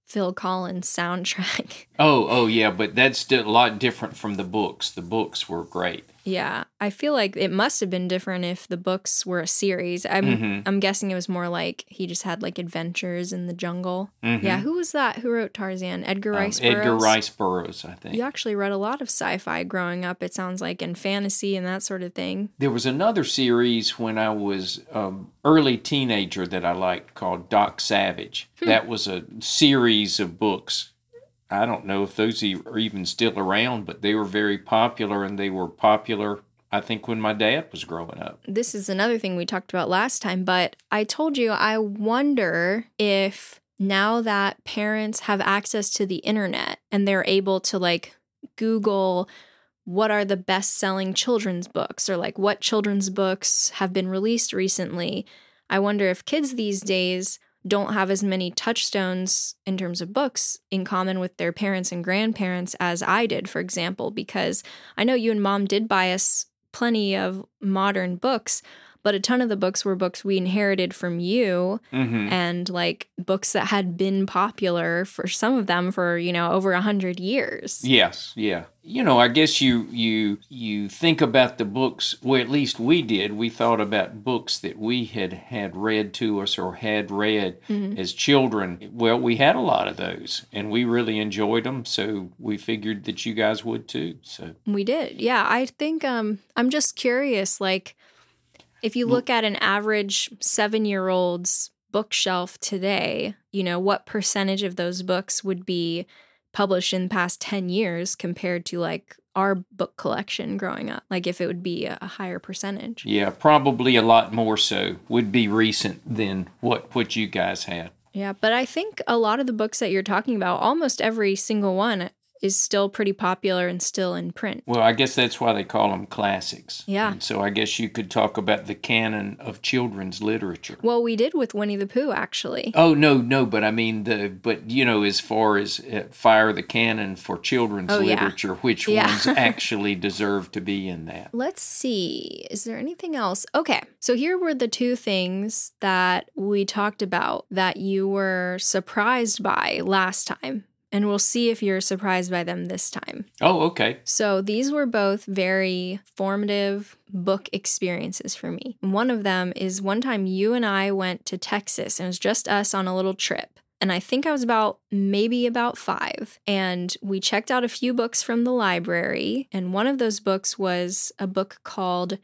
Phil Collins soundtrack. Oh, oh yeah, but that's a lot different from the books. The books were great. Yeah, I feel like it must have been different if the books were a series. I'm Mhm. I'm guessing it was more like he just had like adventures in the jungle. Mhm. Yeah, who was that? Who wrote Tarzan? Edgar Um, Rice Edgar Burroughs? Rice Burroughs, I think. You actually read a lot of sci-fi growing up. It sounds like and fantasy and that sort of thing. There was another series when I was um, early teenager that I liked called Doc Savage. Hmm. That was a series of books. I don't know if those are even still around, but they were very popular, and they were popular. I think when my dad was growing up. This is another thing we talked about last time, but I told you I wonder if now that parents have access to the internet and they're able to like Google what are the best selling children's books or like what children's books have been released recently. I wonder if kids these days don't have as many touchstones in terms of books in common with their parents and grandparents as I did, for example, because I know you and mom did buy us plenty of modern books, but a ton of the books were books we inherited from you hmm and like books that had been popular for some of them for, you know, over a hundred years. Yes, yeah. You know, I guess you you you think about the books. Well, at least we did. We thought about books that we had had read to us or had read Mhm. as children. Well, we had a lot of those, and we really enjoyed them. So we figured that you guys would too. So We did. Yeah, I think um I'm just curious like if you look at an average 7-year-old's bookshelf today, you know, what percentage of those books would be published in the past 10 years compared to like our book collection growing up? Like if it would be a higher percentage. Yeah, probably a lot more so would be recent than what what you guys had. Yeah, but I think a lot of the books that you're talking about, almost every single one is still pretty popular and still in print. Well, I guess that's why they call them classics. Yeah. And so I guess you could talk about the canon of children's literature. Well, we did with Winnie the Pooh, actually. Oh no, no, but I mean the but you know as far as uh, fire the canon for children's Oh, yeah. literature, which Yeah. ones actually deserve to be in that? Let's see. Is there anything else? Okay. So here were the two things that we talked about that you were surprised by last time. And we'll see if you're surprised by them this time. Oh, okay. So these were both very formative book experiences for me. One of them is one time you and I went to Texas and it was just us on a little trip. And I think I was about maybe about five. And we checked out a few books from the library. And one of those books was a book called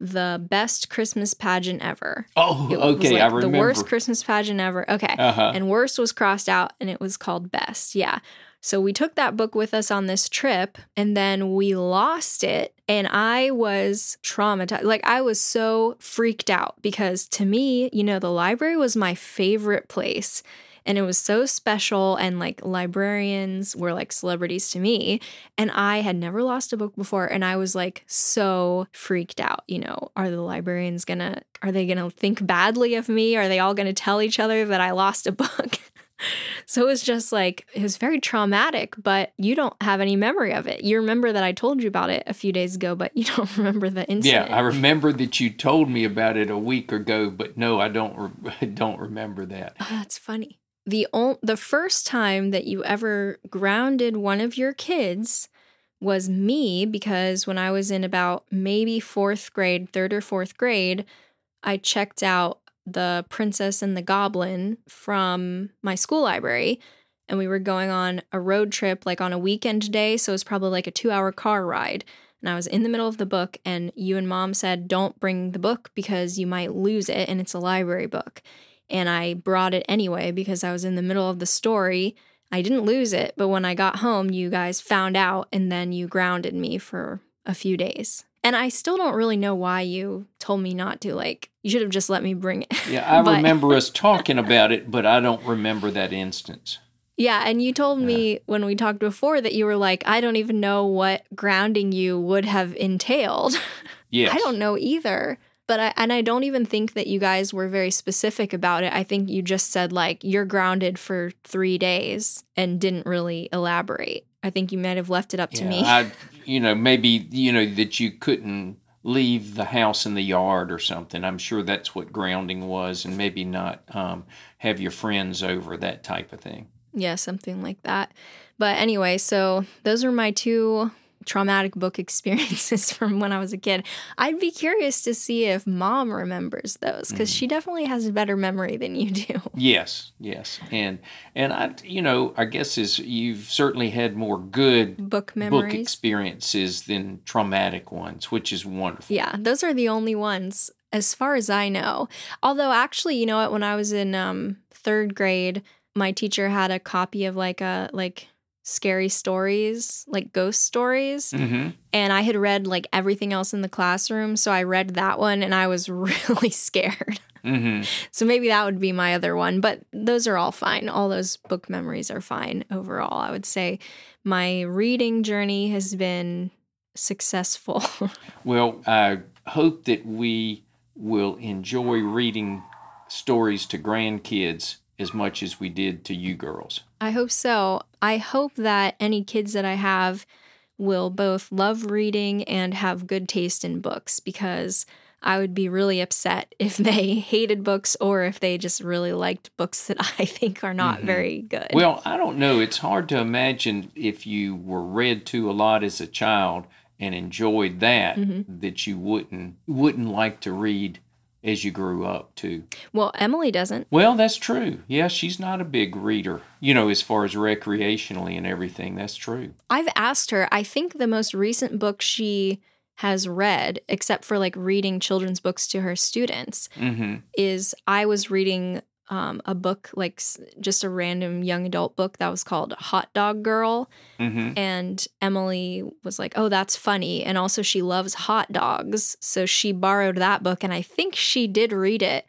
The Best Christmas Pageant Ever. Oh, It okay. like I remember. The worst Christmas pageant ever. Okay. Uh huh. And worst was crossed out and it was called best. Yeah. So we took that book with us on this trip and then we lost it. And I was traumatized. Like, I was so freaked out because to me, you know, the library was my favorite place. And it was so special. And like, librarians were like celebrities to me. And I had never lost a book before. And I was like so freaked out. You know, are the librarians gonna, are they gonna think badly of me? Are they all gonna tell each other that I lost a book? So it was just like, it was very traumatic, but you don't have any memory of it. You remember that I told you about it a few days ago, but you don't remember the incident Yeah. I remember that you told me about it a week ago, but no, I don't. Re- I don't remember that. Oh, that's funny. The the first time that you ever grounded one of your kids was me because when I was in about maybe fourth grade, third or fourth grade, I checked out The Princess and the Goblin from my school library. And we were going on a road trip, like on a weekend day. So it was probably like a two hour car ride. And I was in the middle of the book, and you and mom said, Don't bring the book because you might lose it. And it's a library book. And I brought it anyway because I was in the middle of the story. I didn't lose it, but when I got home, you guys found out and then you grounded me for a few days. And I still don't really know why you told me not to. Like, you should have just let me bring it. Yeah, I But- remember us talking about it, but I don't remember that instance. Yeah, and you told me when we talked before that you were like, I don't even know what grounding you would have entailed. Yes. I don't know either. But I and I don't even think that you guys were very specific about it. I think you just said like you're grounded for 3 days and didn't really elaborate. I think you might have left it up to me. I, you know, maybe you know that you couldn't leave the house in the yard or something. I'm sure that's what grounding was, and maybe not um, have your friends over that type of thing. Yeah, something like that. But anyway, so those are my two traumatic book experiences from when I was a kid. I'd be curious to see if mom remembers those because she definitely has a better memory than you do. Yes, yes, and and I, you know, I guess is you've certainly had more good Book book experiences than traumatic ones, which is wonderful. Yeah, those are the only ones as far as I know. Although actually, you know what, when I was in um 3rd grade, my teacher had a copy of like a like scary stories, like ghost stories, hmm and I had read like everything else in the classroom, so I read that one and I was really scared. hmm So maybe that would be my other one, but those are all fine. All those book memories are fine overall. I would say my reading journey has been successful. Well, I hope that we will enjoy reading stories to grandkids as much as we did to you girls. I hope so. I hope that any kids that I have will both love reading and have good taste in books because I would be really upset if they hated books or if they just really liked books that I think are not Mhm. very good. Well, I don't know. It's hard to imagine if you were read to a lot as a child and enjoyed that Mhm. that you wouldn't wouldn't like to read as you grew up too. well, Emily doesn't. Well, that's true. Yeah, she's not a big reader, you know, as far as recreationally and everything. That's true. I've asked her, I think the most recent book she has read, except for like reading children's books to her students, hmm is I was reading um, a book, like just a random young adult book that was called Hot Dog Girl. hmm And Emily was like, oh, that's funny. And also, she loves hot dogs. So she borrowed that book, and I think she did read it.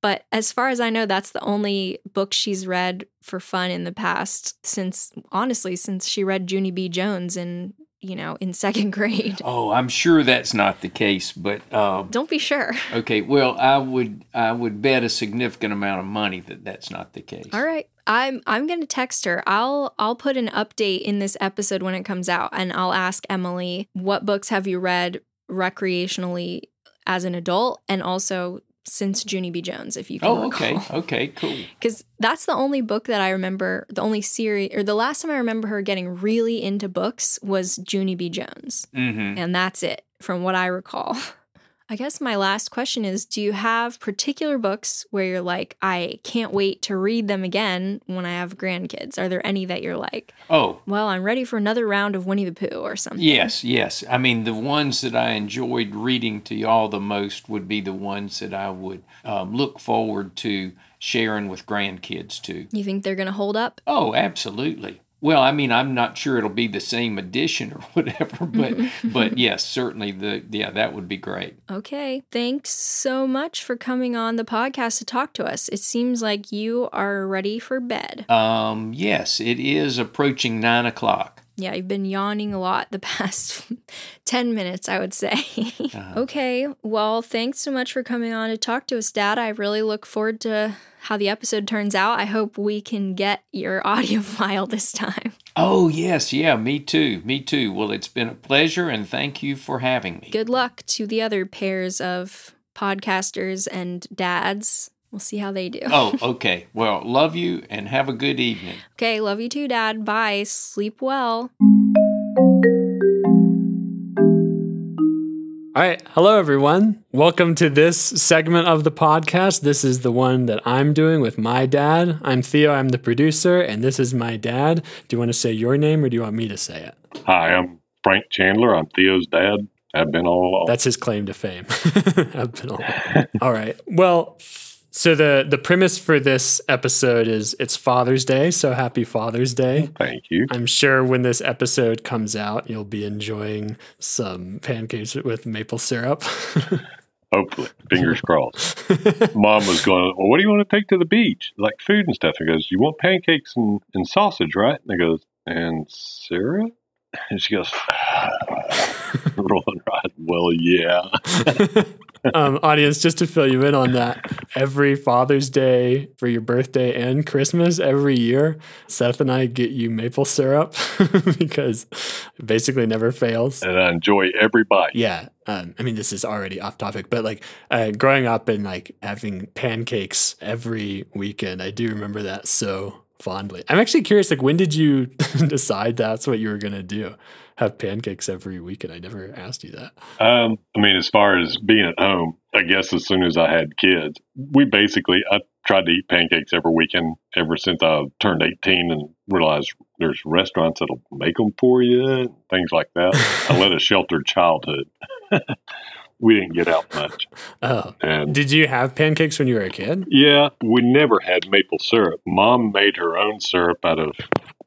But as far as I know, that's the only book she's read for fun in the past since, honestly, since she read Junie B. Jones in, you know, in second grade. Oh, I'm sure that's not the case, but uh, Don't be sure. okay. Well, I would I would bet a significant amount of money that that's not the case. All right. I'm I'm going to text her. I'll I'll put an update in this episode when it comes out and I'll ask Emily what books have you read recreationally as an adult and also since Junie B. Jones if you can Oh, okay, recall. okay, cool. Cuz that's the only book that I remember, the only series or the last time I remember her getting really into books was Junie B. Jones. hmm And that's it from what I recall. I guess my last question is Do you have particular books where you're like, I can't wait to read them again when I have grandkids? Are there any that you're like, Oh, well, I'm ready for another round of Winnie the Pooh or something? Yes, yes. I mean, the ones that I enjoyed reading to y'all the most would be the ones that I would um, look forward to sharing with grandkids too. You think they're going to hold up? Oh, absolutely. Well, I mean, I'm not sure it'll be the same edition or whatever, but but yes, certainly the yeah that would be great. Okay. Thanks so much for coming on the podcast to talk to us. It seems like you are ready for bed. Um, yes, it is approaching nine o'clock. Yeah, you've been yawning a lot the past 10 minutes, I would say. okay, well, thanks so much for coming on to talk to us, Dad. I really look forward to how the episode turns out. I hope we can get your audio file this time. Oh yes, yeah, me too, me too. Well, it's been a pleasure, and thank you for having me. Good luck to the other pairs of podcasters and dads. We'll see how they do. Oh, okay. Well, love you, and have a good evening. Okay, love you too, Dad. Bye. Sleep well. All right. Hello, everyone. Welcome to this segment of the podcast. This is the one that I'm doing with my dad. I'm Theo. I'm the producer, and this is my dad. Do you want to say your name or do you want me to say it? Hi, I'm Frank Chandler. I'm Theo's dad. I've been all along. That's his claim to fame. I've been all, all right. Well, so the the premise for this episode is it's Father's Day, so happy Father's Day. Thank you. I'm sure when this episode comes out, you'll be enjoying some pancakes with maple syrup. Hopefully, fingers crossed. Mom was going, Well, what do you want to take to the beach? Like food and stuff. He goes, You want pancakes and, and sausage, right? And he goes, And syrup? And she goes, rolling her eyes. Well, yeah. um, audience, just to fill you in on that, every Father's Day for your birthday and Christmas every year, Seth and I get you maple syrup because it basically never fails. And I enjoy every bite. Yeah. Um, I mean, this is already off topic, but like uh, growing up and like having pancakes every weekend, I do remember that so fondly. I'm actually curious, like, when did you decide that's what you were going to do? Have pancakes every weekend? I never asked you that. Um, I mean, as far as being at home, I guess as soon as I had kids, we basically, I tried to eat pancakes every weekend ever since I turned 18 and realized there's restaurants that'll make them for you and things like that. I led a sheltered childhood. we didn't get out much. Oh. And Did you have pancakes when you were a kid? yeah, we never had maple syrup. Mom made her own syrup out of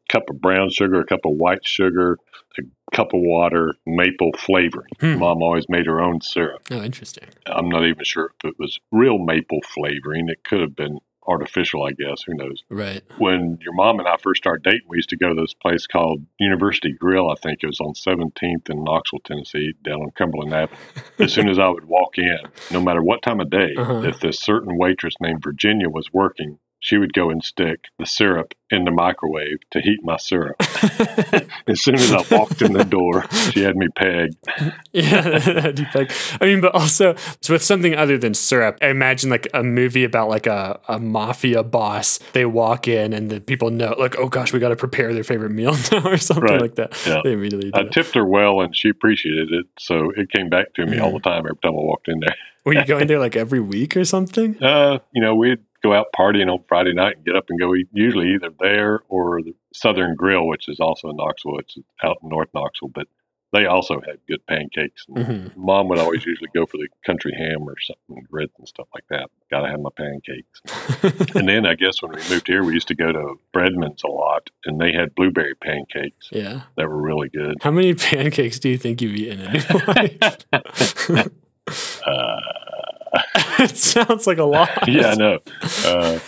cup of brown sugar, a cup of white sugar, a cup of water, maple flavoring. Hmm. Mom always made her own syrup. Oh, interesting. I'm not even sure if it was real maple flavoring. It could have been artificial, I guess. Who knows? Right. When your mom and I first started dating, we used to go to this place called University Grill. I think it was on 17th in Knoxville, Tennessee, down on Cumberland Avenue. As soon as I would walk in, no matter what time of day, Uh-huh. if this certain waitress named Virginia was working, she would go and stick the syrup in the microwave to heat my syrup. as soon as I walked in the door, she had me pegged. Yeah, that'd be like, I mean, but also so with something other than syrup, I imagine like a movie about like a, a mafia boss. They walk in and the people know, like, oh gosh, we got to prepare their favorite meal now or something Right. like that. Yeah. They immediately do. I tipped her well, and she appreciated it. So it came back to me all the time every time I walked in there. Were you going there like every week or something? Uh, you know, we'd go out partying on Friday night and get up and go eat. Usually either there or the Southern Grill, which is also in Knoxville. It's out in North Knoxville, but they also had good pancakes. And Mhm. Mom would always usually go for the country ham or something, grits and stuff like that. Got to have my pancakes. and then I guess when we moved here, we used to go to Breadman's a lot, and they had blueberry pancakes yeah. that were really good. How many pancakes do you think you've eaten in your life? Uh, it sounds like a lot. yeah, I know. Uh,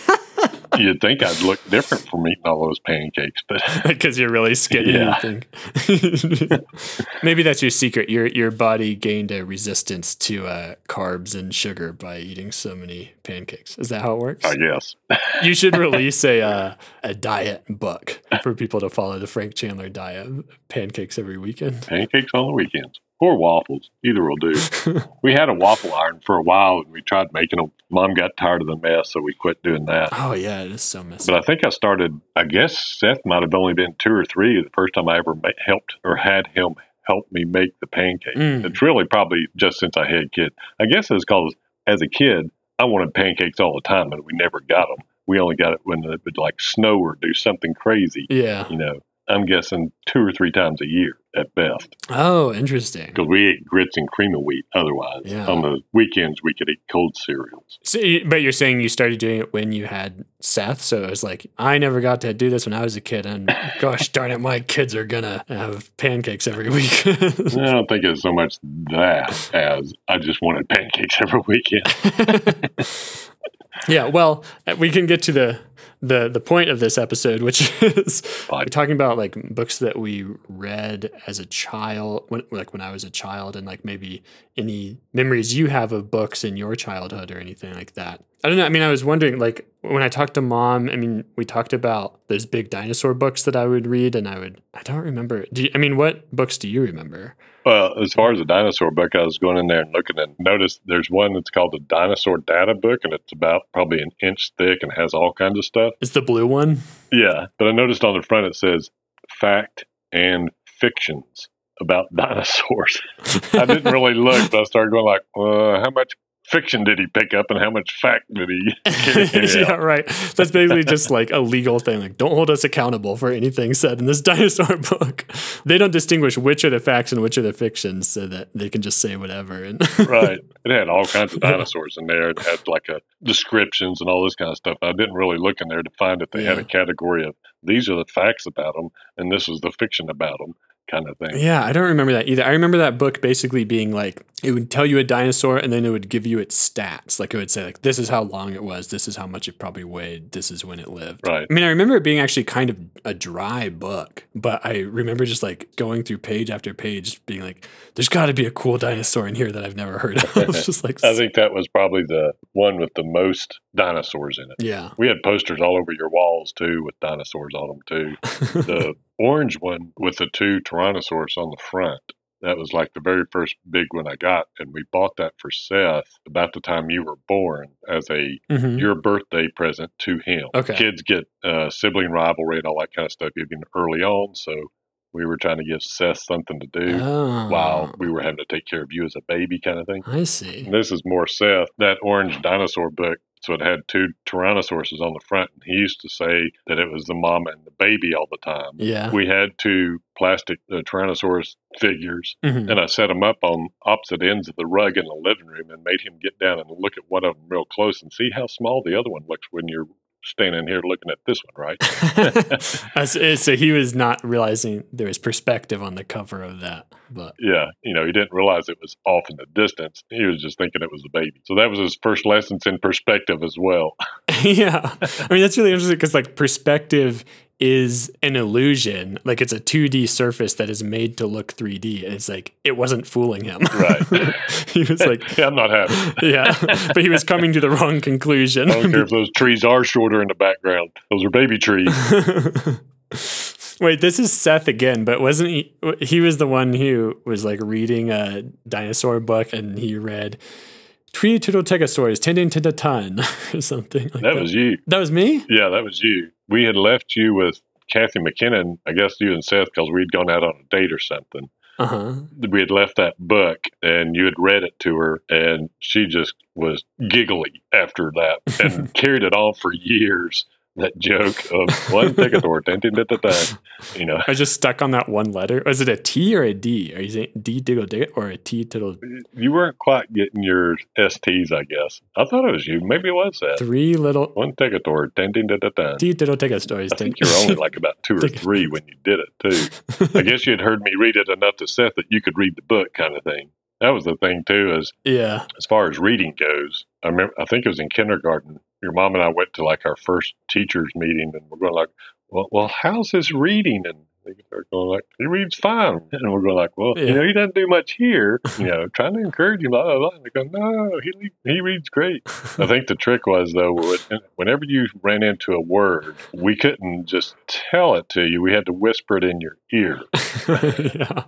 you'd think I'd look different from eating all those pancakes, but because you're really skinny. Yeah. Maybe that's your secret. Your your body gained a resistance to uh, carbs and sugar by eating so many pancakes. Is that how it works? I guess. you should release a uh, a diet book for people to follow the Frank Chandler diet: pancakes every weekend. Pancakes on the weekends or waffles. Either will do. we had a waffle iron for a while, and we tried making them. Mom got tired of the mess, so we quit doing that. Oh yeah, it is so messy. But I think I started. I guess Seth might have only been two or three the first time I ever ma- helped or had him help me make the pancakes. Mm. It's really probably just since I had kids. I guess it's because as a kid I wanted pancakes all the time, and we never got them. We only got it when it would like snow or do something crazy. yeah. You know, I'm guessing two or three times a year at best. Oh, interesting. Because we ate grits and cream of wheat. Otherwise, Yeah. on the weekends we could eat cold cereals. So, but you're saying you started doing it when you had Seth, so it was like I never got to do this when I was a kid, and gosh darn it, my kids are gonna have pancakes every week. I don't think it's so much that as I just wanted pancakes every weekend. yeah, well, we can get to the the the point of this episode, which is we're talking about like books that we read as a child, when, like when I was a child, and like maybe any memories you have of books in your childhood or anything like that. I don't know. I mean, I was wondering, like when I talked to mom. I mean, we talked about those big dinosaur books that I would read, and I would. I don't remember. Do you, I mean, what books do you remember? Well, as far as the dinosaur book, I was going in there and looking and noticed there's one that's called the Dinosaur Data Book, and it's about probably an inch thick and has all kinds of stuff. It's the blue one. Yeah, but I noticed on the front it says fact and fictions about dinosaurs. I didn't really look, but I started going like, uh, how much fiction did he pick up and how much fact did he yeah, out? right. That's basically just like a legal thing. Like, don't hold us accountable for anything said in this dinosaur book. They don't distinguish which are the facts and which are the fictions, so that they can just say whatever. And right. It had all kinds of dinosaurs in there. It had like a descriptions and all this kind of stuff. I didn't really look in there to find if they had a category of these are the facts about them and this is the fiction about them kind of thing. yeah, I don't remember that either. I remember that book basically being like it would tell you a dinosaur and then it would give you its stats. Like it would say like this is how long it was, this is how much it probably weighed, this is when it lived. Right. I mean, I remember it being actually kind of a dry book, but I remember just like going through page after page, being like, "There's got to be a cool dinosaur in here that I've never heard of." Just like, I think that was probably the one with the most dinosaurs in it. yeah, We had posters all over your walls too with dinosaurs on them too. the orange one with the two Tyrannosaurus on the front. That was like the very first big one I got, and we bought that for Seth about the time you were born as a Mhm. your birthday present to him. Okay. Kids get uh, sibling rivalry and all that kind of stuff even early on, so we were trying to give Seth something to do oh, while we were having to take care of you as a baby, kind of thing. I see. And this is more Seth. That orange dinosaur book, so it had two Tyrannosauruses on the front. And he used to say that it was the mom and the baby all the time. Yeah. We had two plastic uh, Tyrannosaurus figures, Mhm. and I set them up on opposite ends of the rug in the living room and made him get down and look at one of them real close and see how small the other one looks when you're standing here looking at this one, right? So, eh, so he was not realizing there was perspective on the cover of that, but Yeah, you know, he didn't realize it was off in the distance. He was just thinking it was a baby. So that was his first lessons in perspective as well. yeah, I mean that's really interesting because like perspective is an illusion. Like it's a 2D surface that is made to look 3D, and it's like it wasn't fooling him. Right. he was like, yeah, I'm not happy. yeah, but he was coming to the wrong conclusion. I don't care if those trees are shorter in the background. Those are baby trees. Wait, this is Seth again, but wasn't he? He was the one who was like reading a dinosaur book, and he read "Tree Tegosaurus tending to the ton" or something. Like that, That was you. that was me. Yeah, that was you. We had left you with Kathy McKinnon, I guess you and Seth, because we'd gone out on a date or something. Uh huh. We had left that book and you had read it to her, and she just was giggly after that and carried it on for years that joke of one ticket or ten, ten, ten, ten, ten, you know. I was just stuck on that one letter. Was it a T or a D? Are you saying D diggle diggle or a T tittle? You weren't quite getting your STs, I guess. I thought it was you. Maybe it was that. Three little One ticket or ten, ten, ten, ten, ten. T tittle ticket stories. I think you were only like about two or three when you did it too. I guess you had heard me read it enough to Seth that you could read the book, kind of thing. That was the thing too. Is yeah. as far as reading goes, I remember I think it was in kindergarten. Your mom and I went to like our first teachers meeting, and we're going like, "Well, well, how's this reading?" And they're going like, "He reads fine," and we're going like, "Well, Yeah. you know, he doesn't do much here." You know, trying to encourage him. Blah, blah, blah. And they go, "No, he he reads great." I think the trick was though, whenever you ran into a word, we couldn't just tell it to you. We had to whisper it in your ear. yeah.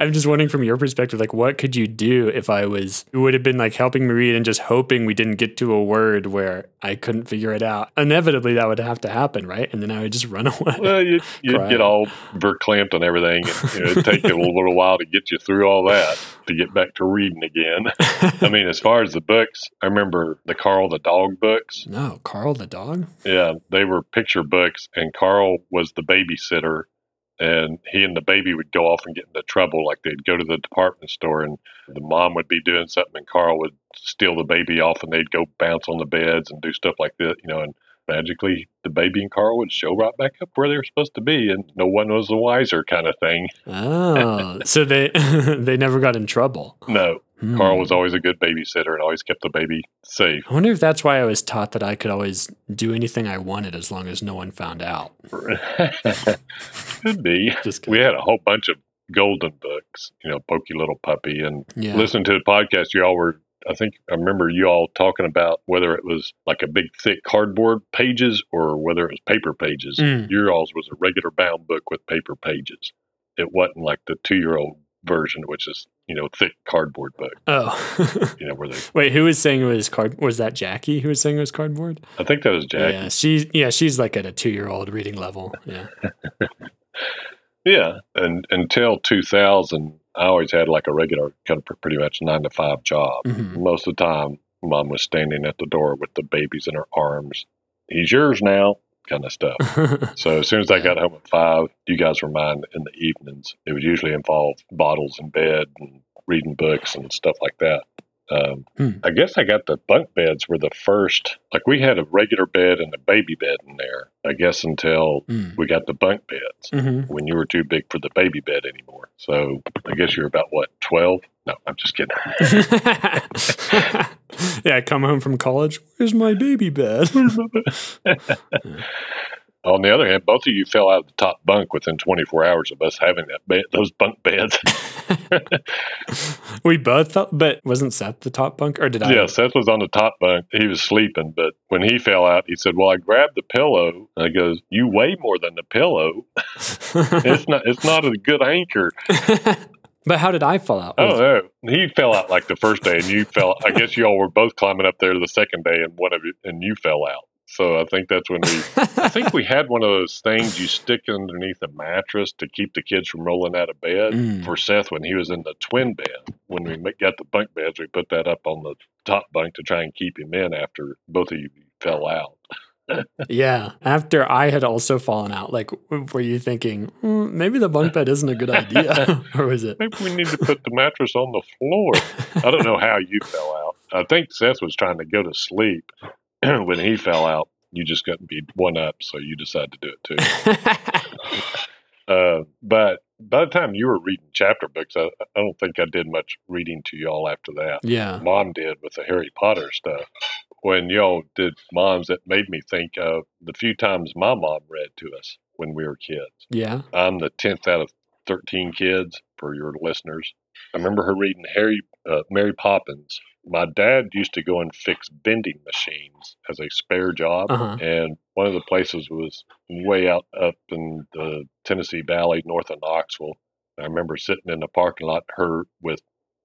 I'm just wondering from your perspective, like, what could you do if I was, it would have been like helping me read and just hoping we didn't get to a word where I couldn't figure it out. Inevitably, that would have to happen, right? And then I would just run away. Well, you'd, you'd get all verklempt and everything. And, you know, it'd take you a little while to get you through all that to get back to reading again. I mean, as far as the books, I remember the Carl the dog books. no, Carl the dog? Yeah, they were picture books, and Carl was the babysitter. And he and the baby would go off and get into trouble. Like they'd go to the department store, and the mom would be doing something, and Carl would steal the baby off, and they'd go bounce on the beds and do stuff like that, you know. And magically, the baby and Carl would show right back up where they were supposed to be, and no one was the wiser, kind of thing. Oh, so they they never got in trouble. No, Hmm. Carl was always a good babysitter and always kept the baby safe. I wonder if that's why I was taught that I could always do anything I wanted as long as no one found out. Could be. Just We had a whole bunch of golden books, you know, Pokey Little Puppy, and yeah. listen to the podcast. You all were, I think, I remember you all talking about whether it was like a big, thick cardboard pages or whether it was paper pages. Mm. Your all's was a regular bound book with paper pages. It wasn't like the two year old version, which is, you know, thick cardboard book, Oh. you know, where they, Wait, who was saying it was card? Was that Jackie who was saying it was cardboard? I think that was Jackie. Yeah, she's yeah, she's like at a two year old reading level. Yeah. Yeah, and until 2000, I always had like a regular, kind of pretty much nine to five job. Mhm. Most of the time, mom was standing at the door with the babies in her arms. He's yours now, kind of stuff. So as soon as I got home at five, you guys were mine in the evenings. It would usually involve bottles in bed and reading books and stuff like that. Um, Hmm. I guess I got the bunk beds were the first. Like we had a regular bed and a baby bed in there. I guess until Mm. we got the bunk beds Mhm. when you were too big for the baby bed anymore. So I guess you're about what twelve? No, I'm just kidding. yeah, I come home from college. Where's my baby bed? On the other hand, both of you fell out of the top bunk within 24 hours of us having that bed, those bunk beds. we both felt, but wasn't Seth the top bunk, or did I? yeah, Seth was on the top bunk. He was sleeping, but when he fell out, he said, "Well, I grabbed the pillow." And I goes, "You weigh more than the pillow. It's not. It's not a good anchor." but how did I fall out? Oh, I don't. He fell out like the first day, and you fell. I guess you all were both climbing up there the second day, and one of you and you fell out. So I think that's when we. I think we had one of those things you stick underneath a mattress to keep the kids from rolling out of bed. Mm. For Seth, when he was in the twin bed, when we got the bunk beds, we put that up on the top bunk to try and keep him in after both of you fell out. Yeah. After I had also fallen out, like, were you thinking "Hmm, maybe the bunk bed isn't a good idea, or was it? Maybe we need to put the mattress on the floor. I don't know how you fell out. I think Seth was trying to go to sleep when he fell out. You just couldn't be one up, so you decided to do it too. Uh, but by the time you were reading chapter books, I, I don't think I did much reading to y'all after that. yeah. Mom did with the Harry Potter stuff. When y'all did moms, that made me think of the few times my mom read to us when we were kids. Yeah. I'm the 10th out of 13 kids for your listeners. I remember her reading Harry, uh, Mary Poppins. My dad used to go and fix vending machines as a spare job. Uh-huh. And one of the places was way out up in the Tennessee Valley, north of Knoxville. I remember sitting in the parking lot, her with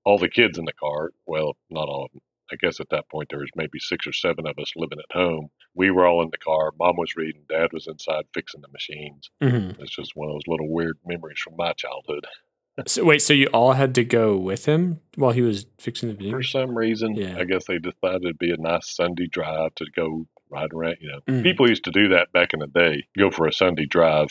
all the kids in the car. Well, not all of them. I guess at that point there was maybe six or seven of us living at home. We were all in the car. Mom was reading. Dad was inside fixing the machines. hmm It's just one of those little weird memories from my childhood. So wait, so you all had to go with him while he was fixing the video? For some reason, Yeah. I guess they decided it'd be a nice Sunday drive to go ride around. You know, Mm. people used to do that back in the day. Go for a Sunday drive,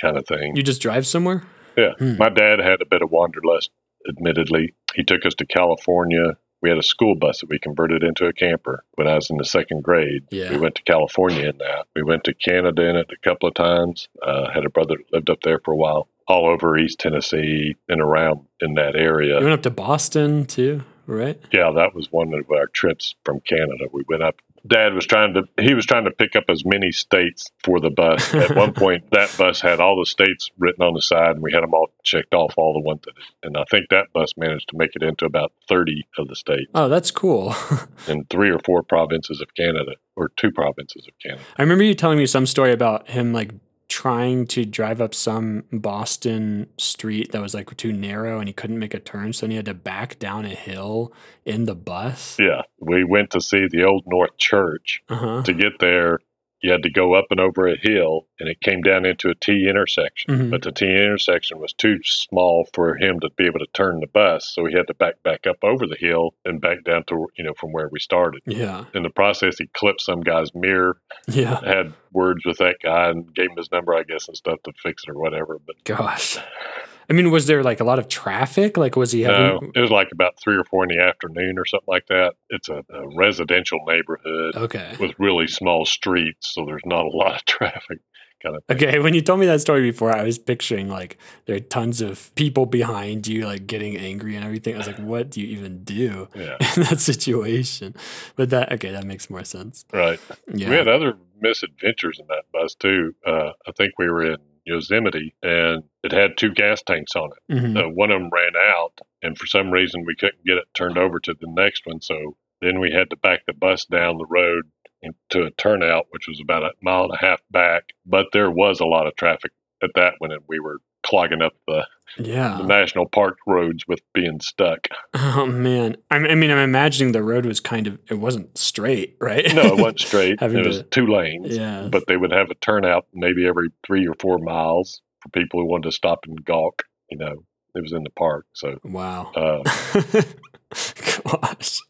kind of thing. You just drive somewhere? Yeah. Hmm. My dad had a bit of wanderlust, admittedly. He took us to California. We had a school bus that we converted into a camper when I was in the second grade. Yeah. We went to California in that. We went to Canada in it a couple of times. Uh, had a brother that lived up there for a while, all over East Tennessee and around in that area. You went up to Boston too, right? Yeah, that was one of our trips from Canada. We went up. Dad was trying to he was trying to pick up as many states for the bus. At one point, that bus had all the states written on the side, and we had them all checked off, all the ones that. And I think that bus managed to make it into about thirty of the states Oh, that's cool. in three or four provinces of Canada, or two provinces of Canada. I remember you telling me some story about him like trying to drive up some Boston street that was like too narrow and he couldn't make a turn, so then he had to back down a hill in the bus. Yeah, we went to see the Old North Church. Uh huh. To get there, you had to go up and over a hill, and it came down into a T intersection. Mhm. But the T intersection was too small for him to be able to turn the bus, so he had to back back up over the hill and back down to you know from where we started. Yeah. In the process, he clipped some guy's mirror, Yeah. had words with that guy, and gave him his number, I guess, and stuff to fix it or whatever. But Gosh. I mean, was there like a lot of traffic? Like, was he no, it was like about three or four in the afternoon or something like that. It's a, a residential neighborhood Okay. with really small streets, so there's not a lot of traffic. Kind of. Okay, when you told me that story before, I was picturing like there are tons of people behind you, like getting angry and everything. I was like, what do you even do Yeah, in that situation? But that okay, that makes more sense. right. Yeah. We had other misadventures in that bus too. Uh, I think we were in Yosemite, and it had two gas tanks on it. Mhm. Uh, one of them ran out, and for some reason we couldn't get it turned over to the next one. So then we had to back the bus down the road into a turnout, which was about a mile and a half back. But there was a lot of traffic at that one, and we were clogging up the, yeah. the national park roads with being stuck. Oh man, I mean, I'm imagining the road was kind of it wasn't straight, right? No, it wasn't straight. It was two lanes. Yeah. But they would have a turnout maybe every three or four miles for people who wanted to stop and gawk. You know, it was in the park. So, wow. uh, Gosh.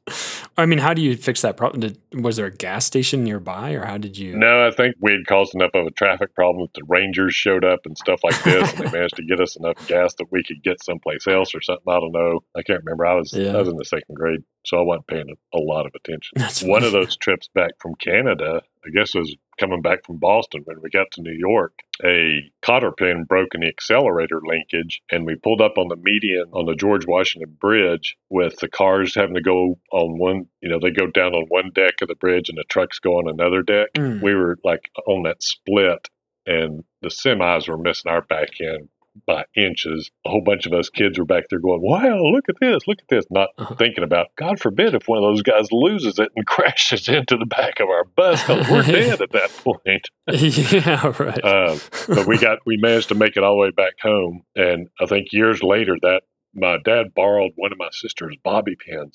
I mean, how do you fix that problem? Did, was there a gas station nearby, or how did you? no, I think we had caused enough of a traffic problem that the Rangers showed up and stuff like this, and they managed to get us enough gas that we could get someplace else or something. I don't know. I can't remember. I was Yeah. I was in the second grade, so I wasn't paying a, a lot of attention. That's One funny. of those trips back from Canada, I guess, was coming back from Boston when we got to New York. A cotter pin broke in the accelerator linkage, and we pulled up on the median on the George Washington Bridge with the cars having to go on one, you know, they go down on one deck of the bridge and the trucks go on another deck. Mm. We were like on that split, and the semis were missing our back end by inches. A whole bunch of us kids were back there going, Wow, look at this, look at this. Not Uh-huh. thinking about, God forbid if one of those guys loses it and crashes into the back of our bus because we're dead at that point. yeah, right. Uh, but we got, we managed to make it all the way back home. And I think years later, that my dad borrowed one of my sister's bobby pins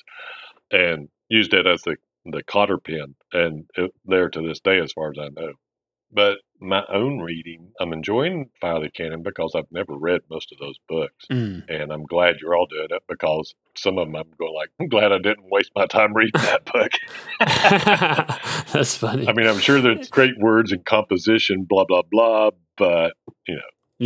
and used it as the, the cotter pin. And it, there to this day, as far as I know. But my own reading, I'm enjoying the Canon because I've never read most of those books. Mm. And I'm glad you're all doing it because some of them I'm going like, I'm glad I didn't waste my time reading that book. That's funny. I mean, I'm sure there's great words and composition, blah, blah, blah, but you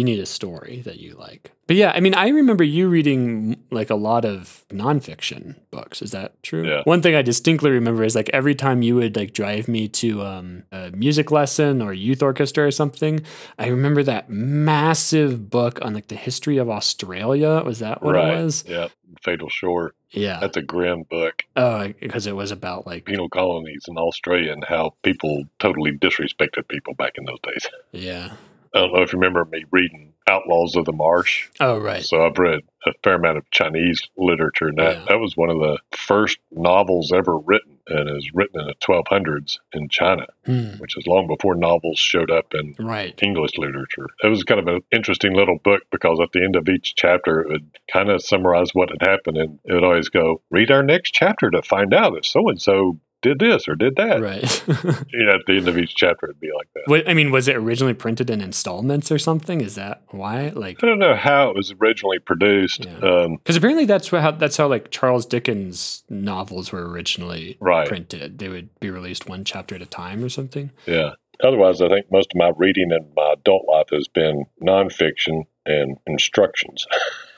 need a story that you like. But yeah, I mean, I remember you reading like a lot of nonfiction books. Is that true? Yeah. One thing I distinctly remember is like every time you would like drive me to um, a music lesson or youth orchestra or something, I remember that massive book on like the history of Australia. Was that what right. it was? Yeah. Fatal Shore. Yeah. That's a grim book. Oh, because it was about like Penal colonies in Australia and how people totally disrespected people back in those days. yeah. I don't know if you remember me reading Outlaws of the Marsh. Oh right. So I've read a fair amount of Chinese literature, and that, Yeah. that was one of the first novels ever written, and is written in the 1200s in China, Hmm. which is long before novels showed up in Right. English literature. It was kind of an interesting little book because at the end of each chapter, it would kind of summarize what had happened, and it would always go, "Read our next chapter to find out if so and so." Did this or did that. Right. You know, at the end of each chapter, it'd be like that. What, I mean, was it originally printed in installments or something? Is that why? Like, I don't know how it was originally produced. Yeah. Um, because apparently that's how that's how like Charles Dickens novels were originally Right. printed. They would be released one chapter at a time or something. yeah. Otherwise, I think most of my reading in my adult life has been nonfiction and instructions.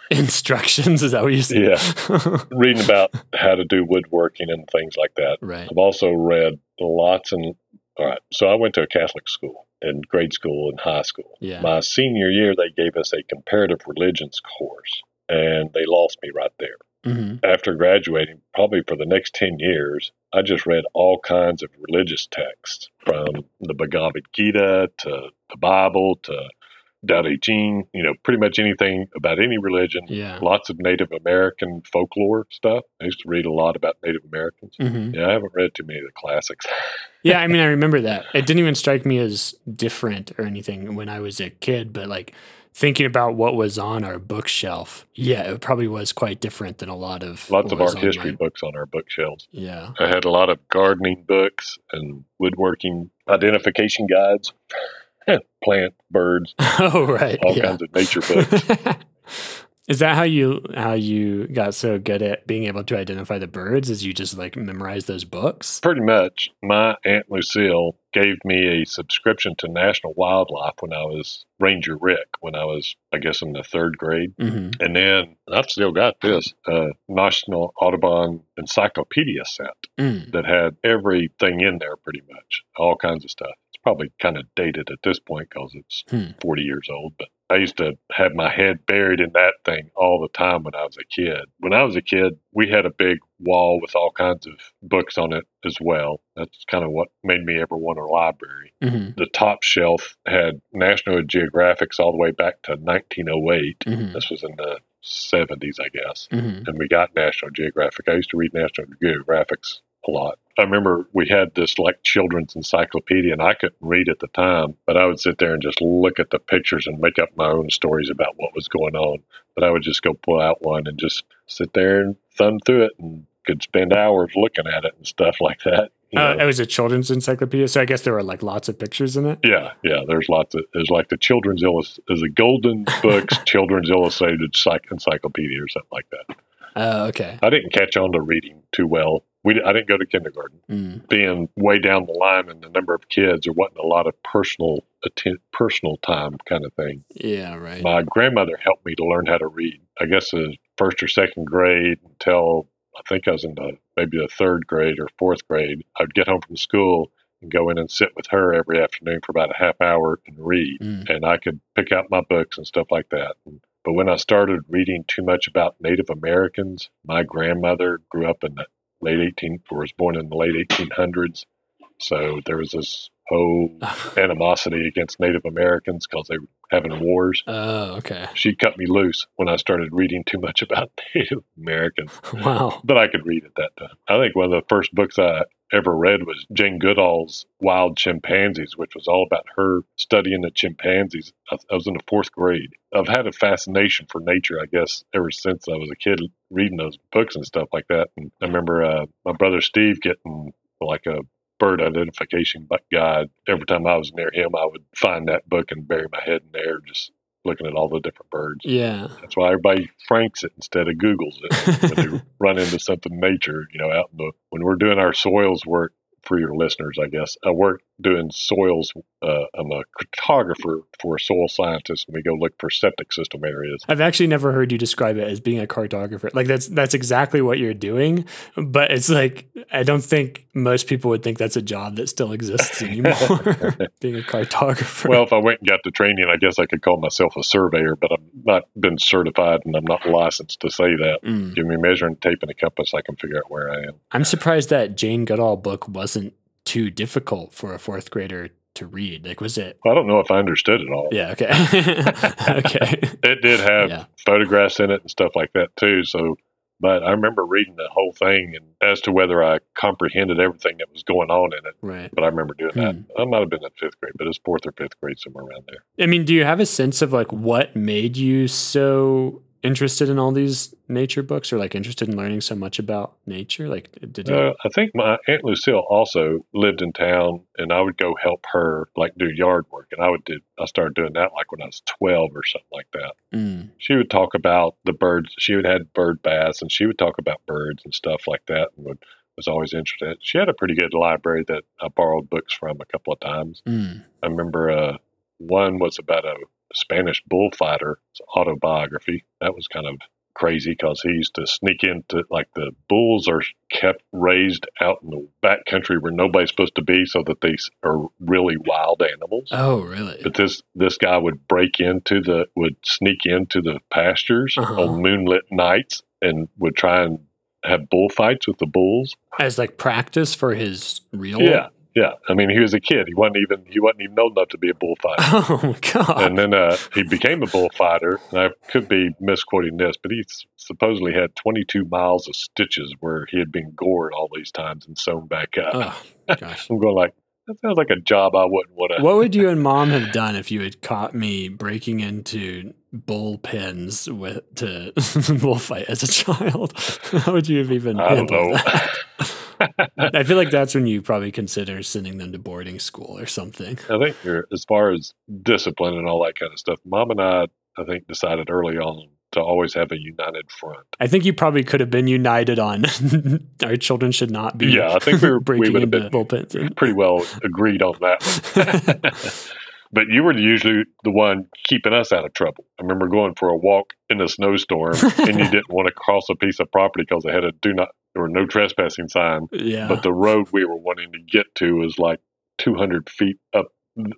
Instructions is that what you said? Yeah. reading about how to do woodworking and things like that. right. I've also read lots and all right. So I went to a Catholic school in grade school and high school. Yeah. My senior year, they gave us a comparative religions course, and they lost me right there. hmm After graduating, probably for the next 10 years, I just read all kinds of religious texts from the Bhagavad Gita to the Bible to Tao Te Ching, you know, pretty much anything about any religion. Yeah. Lots of Native American folklore stuff. I used to read a lot about Native Americans. hmm Yeah, I haven't read too many of the classics. Yeah, I mean, I remember that. It didn't even strike me as different or anything when I was a kid, but like thinking about what was on our bookshelf, yeah, it probably was quite different than a lot of Lots of art history my- books on our bookshelves. Yeah. I had a lot of gardening books and woodworking identification guides, plant, birds, Oh, right. all yeah. kinds of nature books. Is that how you how you got so good at being able to identify the birds? Is you just like memorize those books? Pretty much, my Aunt Lucille gave me a subscription to National Wildlife when I was Ranger Rick, when I was, I guess, in the third grade. hmm And then I've still got this uh, National Audubon Encyclopedia set Mm. that had everything in there pretty much, all kinds of stuff. Probably kind of dated at this point because it's Hmm. 40 years old, but I used to have my head buried in that thing all the time when I was a kid. When I was a kid, we had a big wall with all kinds of books on it as well. That's kind of what made me ever want a library. hmm The top shelf had National Geographics all the way back to 1908. hmm This was in the 70s, I guess hmm and we got National Geographic. I used to read National Geographics a lot. I remember we had this like children's encyclopedia, and I couldn't read at the time, but I would sit there and just look at the pictures and make up my own stories about what was going on. But I would just go pull out one and just sit there and thumb through it and could spend hours looking at it and stuff like that. Uh, it was a children's encyclopedia, so I guess there were like lots of pictures in it. yeah, yeah. There's lots of there's like the children's illus there's a Golden Books Children's Illustrated Psych- Encyclopedia or something like that. Oh, okay. I didn't catch on to reading too well. We I didn't go to kindergarten. Mm. being way down the line in the number of kids, there wasn't a lot of personal atten- personal time kind of thing. Yeah, right. My grandmother helped me to learn how to read. I guess in first or second grade until I think I was in the maybe the third grade or fourth grade. I'd get home from school and go in and sit with her every afternoon for about a half hour and read, Mm. and I could pick out my books and stuff like that. But when I started reading too much about Native Americans, my grandmother grew up in the late 18 or was born in the late 1800s. So there was this whole animosity against Native Americans because they were having wars. Oh, okay. She cut me loose when I started reading too much about Native Americans, Wow. but I could read at that time. I think one of the first books I ever read was Jane Goodall's Wild Chimpanzees, which was all about her studying the chimpanzees. I, I was in the fourth grade. I've had a fascination for nature, I guess, ever since I was a kid, reading those books and stuff like that. And I remember uh, my brother Steve getting like a bird identification guide. Every time I was near him, I would find that book and bury my head in there, just looking at all the different birds. Yeah. That's why everybody franks it instead of Googles it when they run into something nature, you know, out in the when we're doing our soils work for your listeners, I guess. I work doing soils. Uh, I'm a cartographer for a soil scientist, and we go look for septic system areas. I've actually never heard you describe it as being a cartographer. Like that's that's exactly what you're doing, but it's like I don't think most people would think that's a job that still exists anymore. being a cartographer. Well, if I went and got the training, I guess I could call myself a surveyor, but I'm not been certified and I'm not licensed to say that. Mm. Give me a measuring tape and a compass, I can figure out where I am. I'm surprised that Jane Goodall book wasn't too difficult for a fourth grader to read. Like, was it? I don't know if I understood it all. Yeah. Okay. okay. It did have Yeah. photographs in it and stuff like that too. So, but I remember reading the whole thing and as to whether I comprehended everything that was going on in it. Right. But I remember doing that. Hmm. I might have been in fifth grade, but it's fourth or fifth grade, somewhere around there. I mean, do you have a sense of like what made you so interested in all these nature books or like interested in learning so much about nature? Like, did you? Uh, I think my aunt Lucille also lived in town, and I would go help her like do yard work, and I would do. I started doing that like when I was twelve or something like that. Mm, She would talk about the birds. She would had bird baths, and she would talk about birds and stuff like that, and would was always interested. She had a pretty good library that I borrowed books from a couple of times. mm. I remember uh, one was about a Spanish bullfighter autobiography. That was kind of crazy because he used to sneak into like the bulls are kept raised out in the back country where nobody's supposed to be, so that they are really wild animals. Oh, really? But this this guy would break into the would sneak into the pastures Uh-huh. on moonlit nights and would try and have bullfights with the bulls. As like practice for his real. Yeah, yeah. I mean, he was a kid. He wasn't even he wasn't even old enough to be a bullfighter. Oh god. and then uh, he became a bullfighter. And I could be misquoting this, but he supposedly had 22 miles of stitches where he had been gored all these times and sewn back up. oh gosh. I'm going like that sounds like a job I wouldn't want to. What would you and mom have done if you had caught me breaking into bullpens with to bullfight as a child? How would you have even I don't know. I feel like that's when you probably consider sending them to boarding school or something. I think you're, as far as discipline and all that kind of stuff, mom and I, I think, decided early on to always have a united front. I think you probably could have been united on our children should not be. Yeah, I think we were- we would have been- bullpens. Pretty well agreed on that. but you were usually the one keeping us out of trouble. I remember going for a walk in a snowstorm, and you didn't want to cross a piece of property because they had a do not or no trespassing sign. yeah. But the road we were wanting to get to was like 200 feet up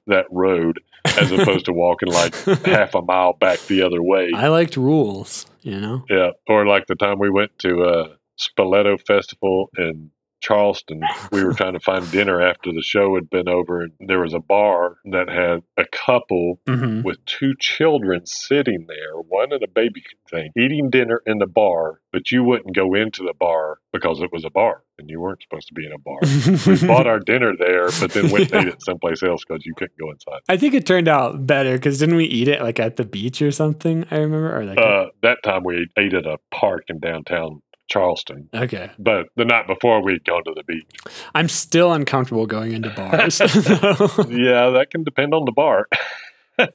that road, as opposed to walking like half a mile back the other way. I liked rules, you know? Yeah, or like the time we went to uh, Spoleto Festival in Charleston, we were trying to find dinner after the show had been over, and there was a bar that had a couple hmm with two children sitting there, one in a baby thing, eating dinner in the bar, but you wouldn't go into the bar because it was a bar and you weren't supposed to be in a bar. we bought our dinner there, but then went and ate it someplace else because you couldn't go inside. I think it turned out better because didn't we eat it like at the beach or something? I remember, or like Uh, that time we ate at a park in downtown Charleston. okay. But the night before, we'd gone to the beach. I'm still uncomfortable going into bars. Yeah, that can depend on the bar.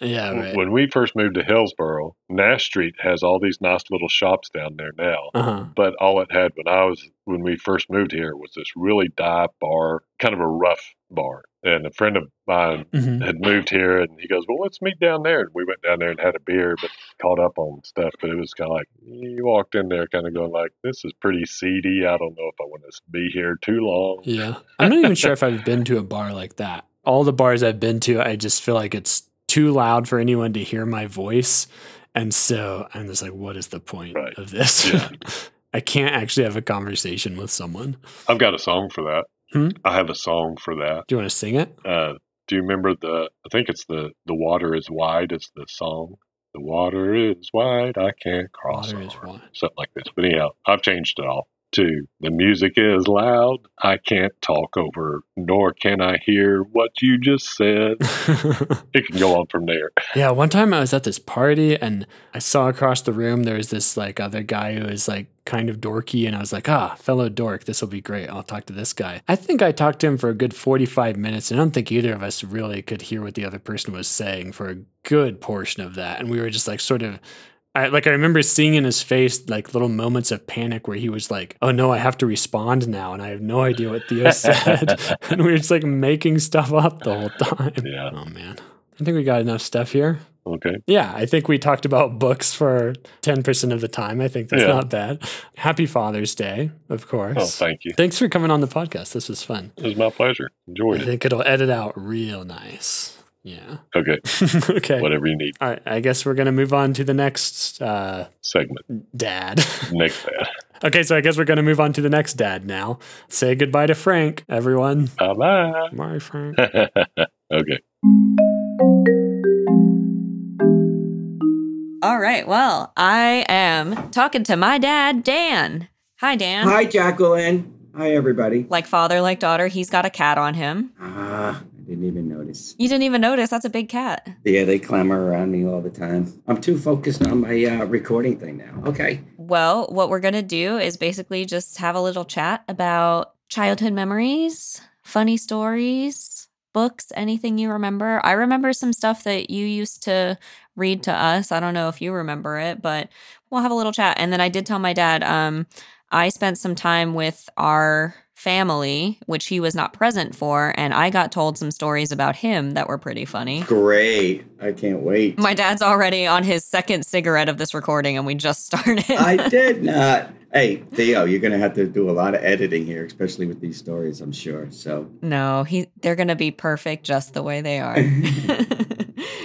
yeah, right. When we first moved to Hillsboro, Nash Street has all these nice little shops down there now. Uh huh. But all it had when I was when we first moved here was this really dive bar, kind of a rough bar. And a friend of mine hmm had moved here, and he goes, "Well, let's meet down there." And we went down there and had a beer, but caught up on stuff. But it was kind of like you walked in there, kind of going like, "This is pretty seedy. I don't know if I want to be here too long." Yeah. I'm not even sure if I've been to a bar like that. All the bars I've been to, I just feel like it's too loud for anyone to hear my voice. And so I'm just like, what is the point Right. of this? Yeah. I can't actually have a conversation with someone. I've got a song for that. Hmm? I have a song for that. Do you want to sing it? Uh, do you remember the? I think it's the "The Water Is Wide" is the song. The water is wide, I can't cross. Water is over," wide. Something like this. But anyhow, I've changed it all to the music is loud, I can't talk over, nor can I hear what you just said. It can go on from there. Yeah, one time I was at this party and I saw across the room there was this like other guy who was like kind of dorky and I was like, ah, fellow dork, this will be great. I'll talk to this guy. I think I talked to him for a good 45 minutes and I don't think either of us really could hear what the other person was saying for a good portion of that. And we were just like sort of I, like I remember seeing in his face like little moments of panic where he was like, "Oh no, I have to respond now, and I have no idea what Theo said," and we were just like making stuff up the whole time. Yeah. Oh man, I think we got enough stuff here. Okay. Yeah, I think we talked about books for 10% of the time. I think that's Yeah. not bad. Happy Father's Day, of course. Oh, thank you. Thanks for coming on the podcast. This was fun. It was my pleasure. Enjoy. I it. think it'll edit out real nice. Yeah. Okay. okay. Whatever you need. All right. I guess we're going to move on to the next uh, Segment. dad. Next bad. okay. So I guess we're going to move on to the next dad now. Say goodbye to Frank, everyone. Bye bye. Bye, Frank. okay. All right. Well, I am talking to my dad, Dan. Hi, Dan. Hi, Jacqueline. Hi, everybody. Like father, like daughter, he's got a cat on him. Ah, I didn't didn't even notice. You didn't even notice. That's a big cat. Yeah, they clamor around me all the time. I'm too focused on my uh, recording thing now. Okay. Well, what we're going to do is basically just have a little chat about childhood memories, funny stories, books, anything you remember. I remember some stuff that you used to read to us. I don't know if you remember it, but we'll have a little chat. And then I did tell my dad, um, I spent some time with our family, which he was not present for, and I got told some stories about him that were pretty funny. Great. I can't wait. My dad's already on his second cigarette of this recording, and we just started. I did not. Hey, Theo, you're going to have to do a lot of editing here, especially with these stories, I'm sure. So, no, he they're gonna be perfect just the way they are.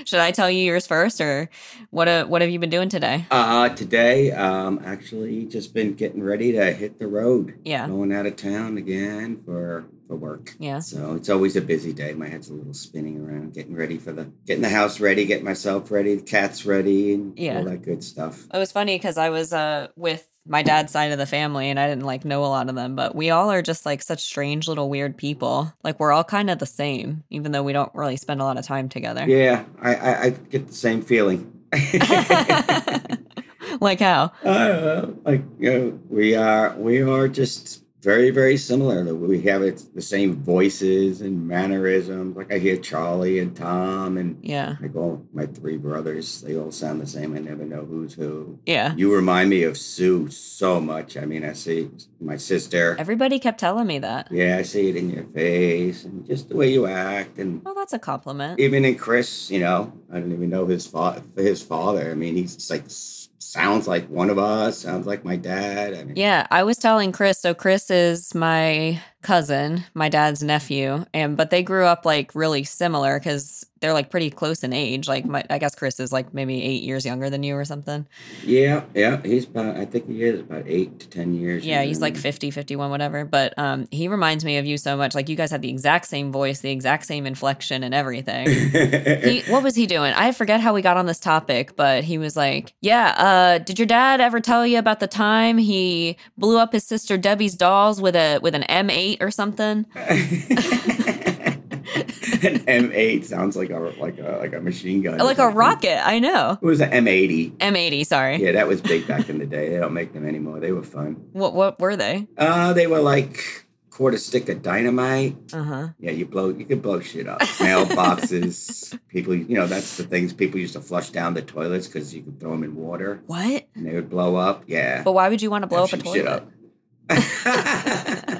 Should I tell you yours first, or what? Uh, what have you been doing today? uh, today, um, actually just been getting ready to hit the road. Yeah. Going out of town again for for work. Yeah. So it's always a busy day. My head's a little spinning around, getting ready for the getting the house ready, getting myself ready, the cat's ready, and Yeah. all that good stuff. It was funny because I was uh with my dad's side of the family, and I didn't like know a lot of them, but we all are just like such strange little weird people. Like we're all kind of the same, even though we don't really spend a lot of time together. Yeah, I I, I get the same feeling. like how? Uh, like you know, we are we are just very very similar. We have it, the same voices and mannerisms. Like I hear Charlie and Tom and Yeah. like all my three brothers. They all sound the same. I never know who's who. Yeah. You remind me of Sue so much. I mean, I see my sister. Everybody kept telling me that. Yeah, I see it in your face and just the way you act and. Well, that's a compliment. Even in Chris, you know, I don't even know his father. His father. I mean, he's like sounds like one of us. Sounds like my dad. I mean, Yeah, I was telling Chris. So Chris is my cousin, my dad's nephew, and but they grew up like really similar because they're like pretty close in age. Like my, I guess Chris is like maybe eight years younger than you or something. Yeah, yeah. He's about, I think he is about eight to 10 years. Yeah, he's like me. 50, 51, whatever. But um, he reminds me of you so much. Like you guys have the exact same voice, the exact same inflection, and everything. he, what was he doing? I forget how we got on this topic, but he was like, "Yeah, uh, did your dad ever tell you about the time he blew up his sister Debbie's dolls with a with an M8 or something?" An M8 sounds like a like a like a machine gun. Like a rocket, I know. It was an M80. M80, sorry. Yeah, that was big back in the day. They don't make them anymore. They were fun. What what were they? Uh, they were like quarter stick of dynamite. Uh huh. Yeah, you blow you could blow shit up. Mailboxes. people, you know, that's the things people used to flush down the toilets because you could throw them in water What? and they would blow up. Yeah. But why would you want to blow up a Shoot shit toilet? up.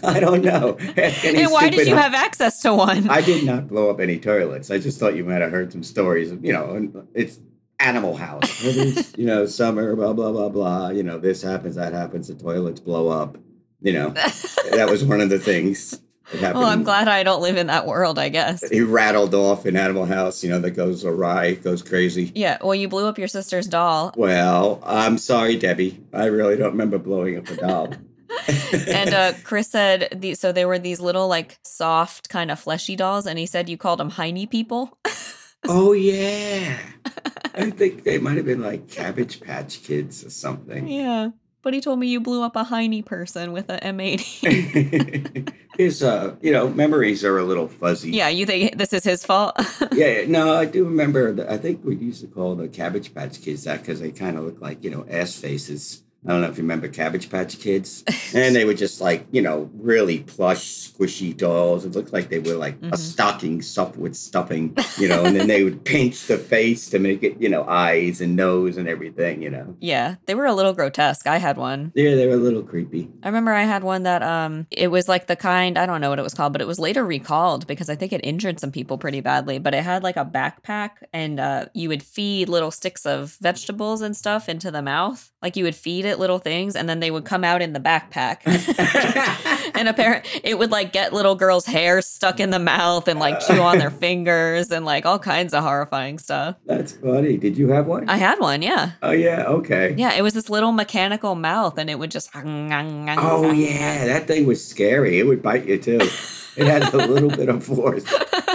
I don't know. And why did you have access to one? I did not blow up any toilets. I just thought you might have heard some stories. Of, you know, it's Animal House. You know, summer, blah blah blah blah. You know, this happens, that happens. The toilets blow up. You know, that was one of the things that well, I'm glad I don't live in that world. I guess. He rattled off in Animal House. You know, that goes awry, goes crazy. Yeah. Well, you blew up your sister's doll, Well, I'm sorry, Debbie. I really don't remember blowing up a doll. and uh, Chris said these. So they were these little like soft kind of fleshy dolls, and he said you called them heiny people. oh yeah, I think they might have been like Cabbage Patch Kids or something. yeah. But he told me you blew up a heiny person with a M80. his uh you know memories are a little fuzzy yeah, you think this is his fault? yeah no i do remember that i think we used to call the cabbage patch kids that because they kind of look like you know ass faces i don't know if you remember cabbage patch kids and they were just like you know really plush squishy dolls it looked like they were like Mhm. a stocking stuffed with stuffing you know and then they would pinch the face to make it you know eyes and nose and everything you know yeah, they were a little grotesque. I had one. yeah they were a little creepy I remember I had one that um it was like the kind I don't know what it was called, but it was later recalled because I think it injured some people pretty badly. But it had like a backpack and uh you would feed little sticks of vegetables and stuff into the mouth. Like you would feed it little things and then they would come out in the backpack. and apparently it would like get little girls' hair stuck in the mouth and like chew on their fingers and like all kinds of horrifying stuff. that's funny did you have one? I had one, yeah. oh yeah okay Yeah, it was this little mechanical mouth and it would just Oh yeah, that thing was scary. It would bite you too. It had a little bit of force.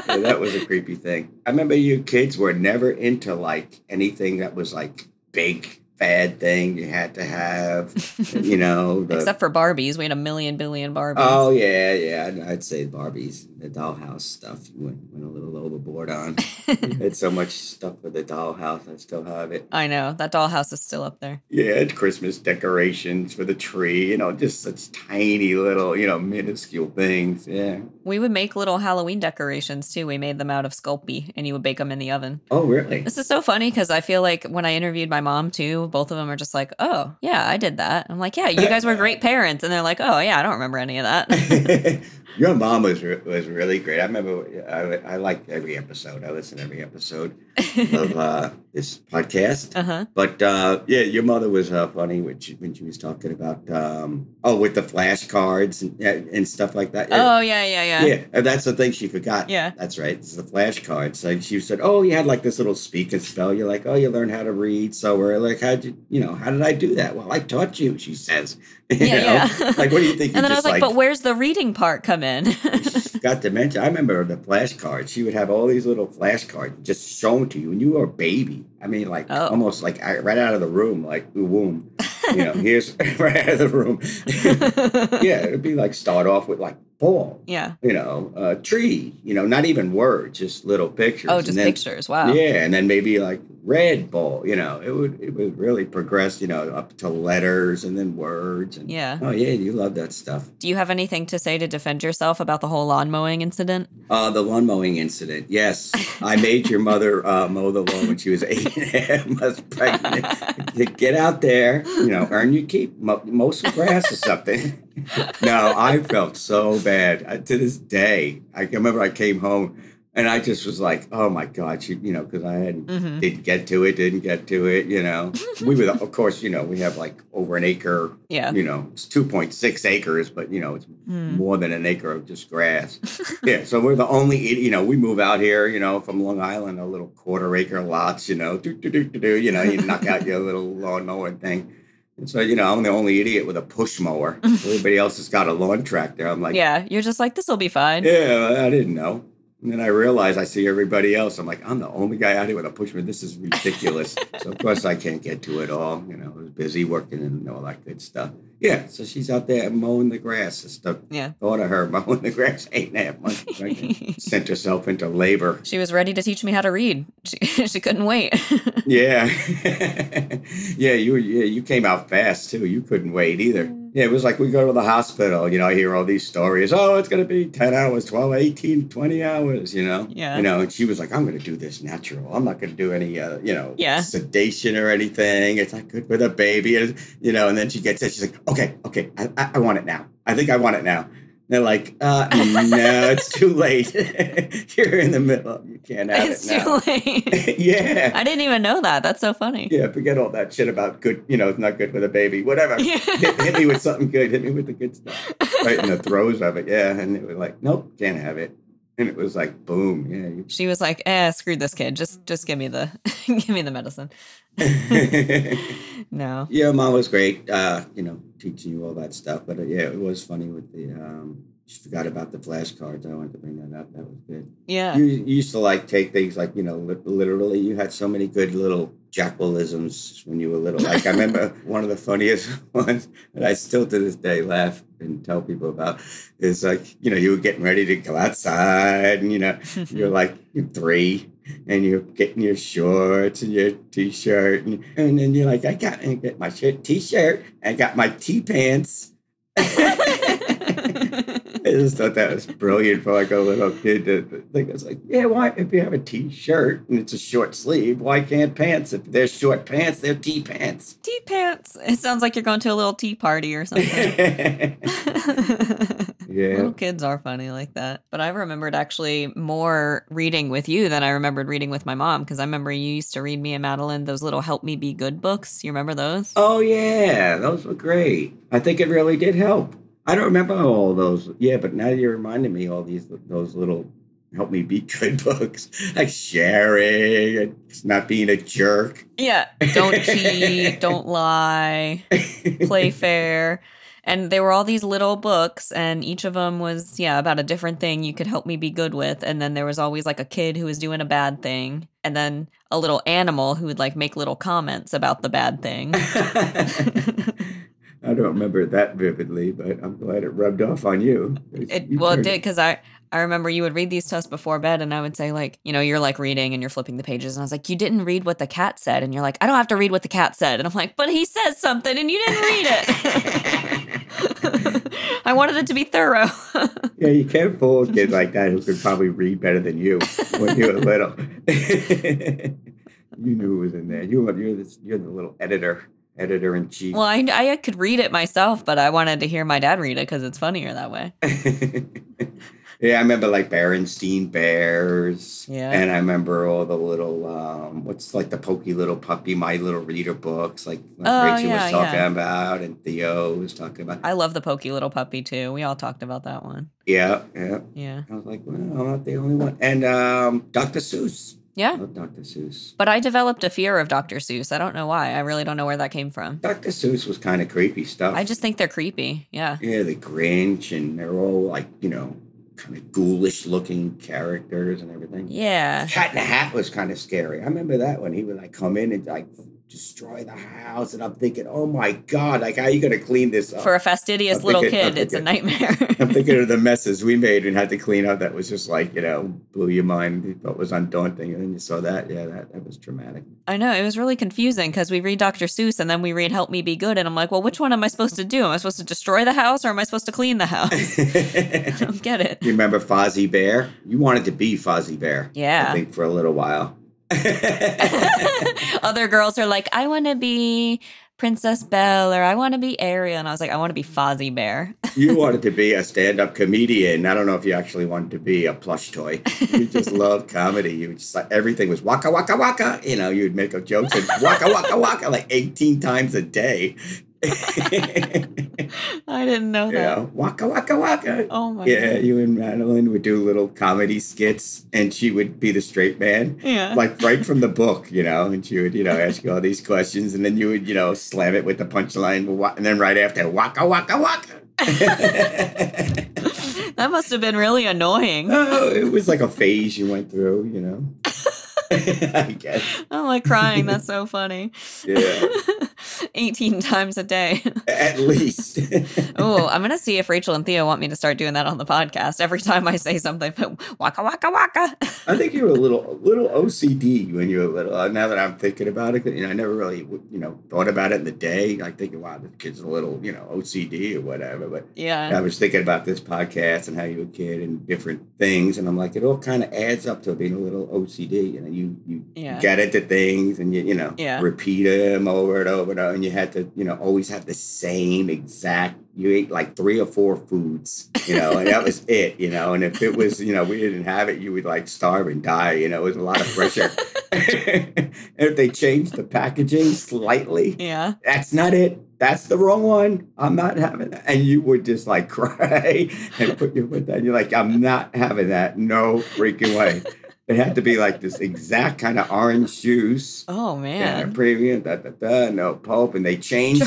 Yeah, that was a creepy thing. I remember you kids were never into like anything that was like big, fad thing you had to have. you know, the, Except for Barbies, we had a million billion Barbies. Oh yeah, yeah. I'd- I'd say Barbie's the dollhouse stuff you went, went a little overboard on. Had so much stuff for the dollhouse. I still have it. I know that dollhouse is still up there. Yeah, Christmas decorations for the tree. You know, just such tiny little, you know, minuscule things. Yeah. We would make little Halloween decorations too. We made them out of Sculpey, and you would bake them in the oven. Oh really? This is so funny because I feel like when I interviewed my mom too, both of them are just like, "Oh, yeah, I did that." I'm like, "Yeah, you guys were great parents," and they're like, "Oh, yeah, I don't remember any of that." Your mom was re- was really great. I remember I, I liked every episode. I listened to every episode of uh, this podcast. uh huh. But uh, yeah, your mother was uh, funny when she, when she was talking about um, oh with the flashcards and and stuff like that. Oh yeah, yeah, yeah. Yeah, and that's the thing she forgot. Yeah. that's right. It's the flashcards. Like she said, "Oh, you had like this little speak and spell." You're like, "Oh, you learned how to read." So we're like, how did you, you know, how did I do that?" Well, I taught you. She says, You Yeah, know? yeah. Like, what do you think? you And then I was just, like, "But where's the reading part come in?" Got to mention, I remember the flashcards. She would have all these little flashcards just shown to you when you were a baby. I mean, like Oh. almost like I- right out of the room, like the womb. You know, here's right out of the room. yeah, it'd be like start off with like ball, yeah. you know, a tree, you know, not even words, just little pictures. Oh, just then- pictures. Wow. Yeah, and then maybe like red ball, you know, it would it would really progress, you know, up to letters and then words. And, Yeah. Oh yeah, you love that stuff. Do you have anything to say to defend yourself about the whole lawn mowing incident? Uh, the lawn mowing incident. Yes, I made your mother uh, mow the lawn when she was eight and a half months pregnant. Get out there, you know, earn your keep, mow, mow some grass or something. no, I felt so bad. Uh, to this day, I remember I came home and I just was like, "Oh my God!" She, you know, because I hadn't Mhm. didn't get to it, didn't get to it. You know, we were, of course, you know, we have like over an acre. Yeah. You know, it's two point six acres, but you know, it's Hmm. more than an acre of just grass. yeah, so we're the only, you know, we move out here, you know, from Long Island, a little quarter acre lots, you know, do, do, do, do, do, you know, you knock out your little lawnmower thing. So, you know, I'm the only idiot with a push mower. Everybody else has got a lawn tractor. I'm like, Yeah, you're just like, this will be fine. yeah, I didn't know. And then I realized I see everybody else. I'm like, I'm the only guy out here with a push mower. This is ridiculous. so of course I can't get to it all. You know, I was busy working and all that good stuff. Yeah, so she's out there mowing the grass. It's the Yeah. thought of her mowing the grass eight and a half months pregnant. Sent herself into labor. She was ready to teach me how to read. She, she couldn't wait. Yeah, yeah, you yeah you came out fast too. You couldn't wait either. Mm. Yeah, it was like we go to the hospital. You know, I hear all these stories. Oh, it's going to be 10 hours, 12, 18, 20 hours, you know? Yeah. You know, and she was like, I'm going to do this natural. I'm not going to do any, uh, you know, Yeah. sedation or anything. It's not good for the baby. And, you know, and then she gets it. She's like, okay, okay, I, I, I want it now. I think I want it now. They're like, uh, no, it's too late. You're in the middle. You can't have it's it now. too late. yeah. I didn't even know that. That's so funny. Yeah, forget all that shit about good, you know, it's not good for the baby. Whatever. Yeah. hit, hit me with something good. Hit me with the good stuff. Right in the throes of it. Yeah. And it was like, nope, can't have it. And it was like, boom. Yeah. She was like, "Eh, screw this kid. Just, just give me the, give me the medicine." No. yeah, mom was great, uh, you know, teaching you all that stuff. But uh, yeah, it was funny with the, um, she forgot about the flashcards. I wanted to bring that up. That was good. Yeah. You, you used to like take things like, you know, li- literally, you had so many good little jackwalisms when you were little. Like, I remember one of the funniest ones that I still to this day laugh and tell people about is like, you know, you were getting ready to go outside and, you know, you're like three and you're getting your shorts and your t-shirt and, and then you're like, I got I get my shirt, t-shirt, I got my t-pants. I just thought that was brilliant for like a little kid to think. It's like, yeah, why if you have a t-shirt and it's a short sleeve, why can't pants? If they're short pants, they're tea pants. tea pants. It sounds like you're going to a little tea party or something. yeah. Little kids are funny like that. But I remembered actually more reading with you than I remembered reading with my mom because I remember you used to read me and Madeline those little Help Me Be Good books. You remember those? Oh yeah, those were great. I think it really did help. I don't remember all those. Yeah, but now you're reminding me all these those little help me be good books like sharing and not being a jerk. Yeah. Don't cheat. don't lie. Play fair. and there were all these little books, and each of them was, yeah, about a different thing you could help me be good with. And then there was always like a kid who was doing a bad thing, and then a little animal who would like make little comments about the bad thing. I don't remember it that vividly, but I'm glad it rubbed off on you. It, You well, it did because I I remember you would read these to us before bed, and I would say like, you know, you're like reading and you're flipping the pages, and I was like, you didn't read what the cat said, and you're like, I don't have to read what the cat said, and I'm like, but he says something, and you didn't read it. I wanted it to be thorough. Yeah, you can't fool a kid like that who could probably read better than you when you were little. you knew it was in there. You were you're the, you're the little editor, editor in chief. well, I I could read it myself, but I wanted to hear my dad read it because it's funnier that way. yeah, I remember like Berenstein Bears. Yeah. And I remember all the little um what's like the pokey little puppy, my little reader books, like, like Oh, Rachel yeah, was talking yeah. about and Theo was talking about. I love the pokey little puppy too. We all talked about that one. yeah, yeah. Yeah, I was like, well, I'm not the only one. And um Dr. Seuss. I yeah. love Dr. Seuss. But I developed a fear of Dr. Seuss. I don't know why. I really don't know where that came from. Dr. Seuss was kind of creepy stuff. I just think they're creepy. Yeah. Yeah, the Grinch, and they're all like, you know, kind of ghoulish looking characters and everything. Yeah. Cat in the Hat was kind of scary. I remember that when he would like come in and like destroy the house, and I'm thinking, oh my god, like how are you gonna clean this up? For a fastidious little thinking- kid, I'm it's a nightmare. I'm thinking of the messes we made and had to clean up. That was just like, you know, blew your mind. You thought was undaunting, and then you saw that. Yeah, that, that was dramatic. I know. It was really confusing because we read Dr. Seuss and then we read Help Me Be Good. And I'm like, well, which one am I supposed to do? Am I supposed to destroy the house or am I supposed to clean the house? I don't get it. You remember Fozzie Bear? You wanted to be Fozzie Bear. Yeah. I think for a little while. Other girls are like, I want to be Princess Belle or I want to be Ariel. And I was like, I want to be Fozzie Bear. you wanted to be a stand-up comedian. I don't know if you actually wanted to be a plush toy. You just loved comedy. You just like everything was waka waka waka. You know, you'd make up jokes and waka waka waka like 18 times a day. I didn't know that. waka waka waka. Oh my Yeah, God. you and Madeline would do little comedy skits, and she would be the straight man. Yeah. like right from the book, you know, and she would, you know, ask you all these questions, and then you would, you know, slam it with the punchline, and then right after, waka waka waka. that must have been really annoying. oh, it was like a phase you went through, you know. I guess, I'm like crying. That's so funny. yeah, 18 times a day. at least. Oh, I'm gonna see if Rachel and Theo want me to start doing that on the podcast. Every time I say something, waka waka waka. I think you were a little, little OCD when you were a little. Uh, Now that I'm thinking about it, you know, I never really, you know, thought about it in the day. Like thinking, wow, this kid's a little, you know, OCD or whatever. But yeah, I was thinking about this podcast and how you were a kid and different things, and I'm like, it all kind of adds up to being a little OCD. And you you Yeah. get into things, and you you know Yeah. repeat them over and over and over, and you had to you know always have the same exact. You ate like three or four foods, you know, and that was it, you know. And if it was, you know, we didn't have it, you would like starve and die. You know, it was a lot of pressure. and if they changed the packaging slightly, Yeah. that's not it. That's the wrong one. I'm not having that. And you would just like cry and put your foot down. You're like, I'm not having that. No freaking way. It had to be like this exact kind of orange juice. Oh Yeah, man. premium, da, da, da, no pulp. And they changed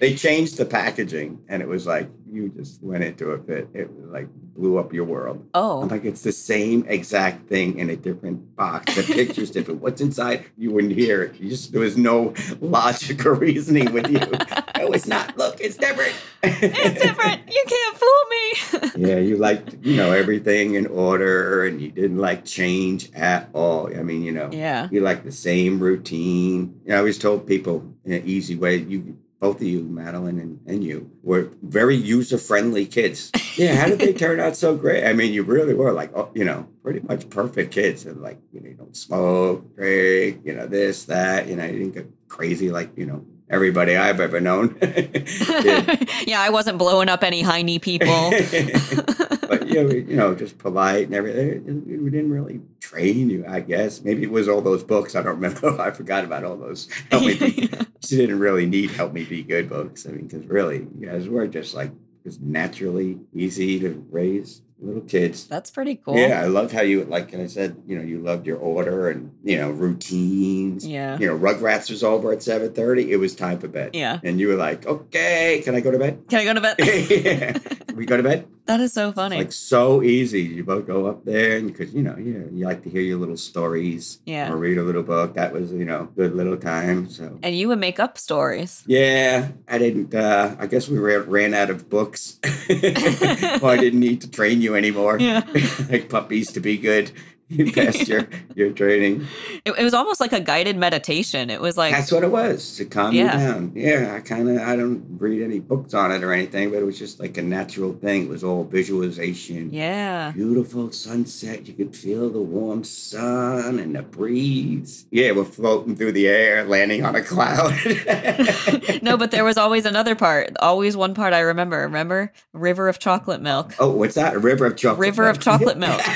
they changed the packaging and it was like you just went into a fit. It was like blew up your world. Oh. I'm like, it's the same exact thing in a different box. The picture's different. What's inside? You wouldn't hear it. You just there was no logic or reasoning with you. No, it's not. Look, it's different. It's different. You can't fool me. yeah, you liked, you know, everything in order and you didn't like change at all. I mean, you know, yeah. you like the same routine. You know, I always told people in an easy way, you both of you, Madeline and, and you, were very user friendly kids. Yeah, how did they turn out so great? I mean, you really were like, oh, you know, pretty much perfect kids. And like, you know, you don't smoke, drink, you know, this, that, you know, you didn't get crazy like, you know, everybody I've ever known. Yeah. yeah, I wasn't blowing up any high knee people. but you know, you know, just polite and everything. We didn't really train you, I guess. Maybe it was all those books. I don't remember. I forgot about all those. Help me be. She didn't really need help me be good books. I mean, because really, you guys were just like was naturally easy to raise little kids. That's pretty cool. Yeah, I loved how you like I said, you know, you loved your order and you know routines. Yeah. You know, Rugrats was over at seven thirty. It was time for bed. Yeah. and you were like, "Okay, can I go to bed?" Can I go to bed? yeah. Can we go to bed? That is so It's funny. like so easy. You both go up there, and because you know, you you like to hear your little stories, Yeah. or read a little book. That was you know good little time. So and you would make up stories. yeah, I didn't. uh I guess we ran, ran out of books. well, I didn't need to train you anymore. Yeah. like puppies to be good. You passed your your training. It, it was almost like a guided meditation. It was like That's what it was to calm Yeah. you down. Yeah, I kind of I don't read any books on it or anything, but it was just like a natural thing. It was all visualization. Yeah. Beautiful sunset. You could feel the warm sun and the breeze. Yeah, we're floating through the air, landing on a cloud. no, but there was always another part. Always one part I remember. Remember? River of chocolate milk. Oh, what's that? A river of chocolate. River of chocolate milk.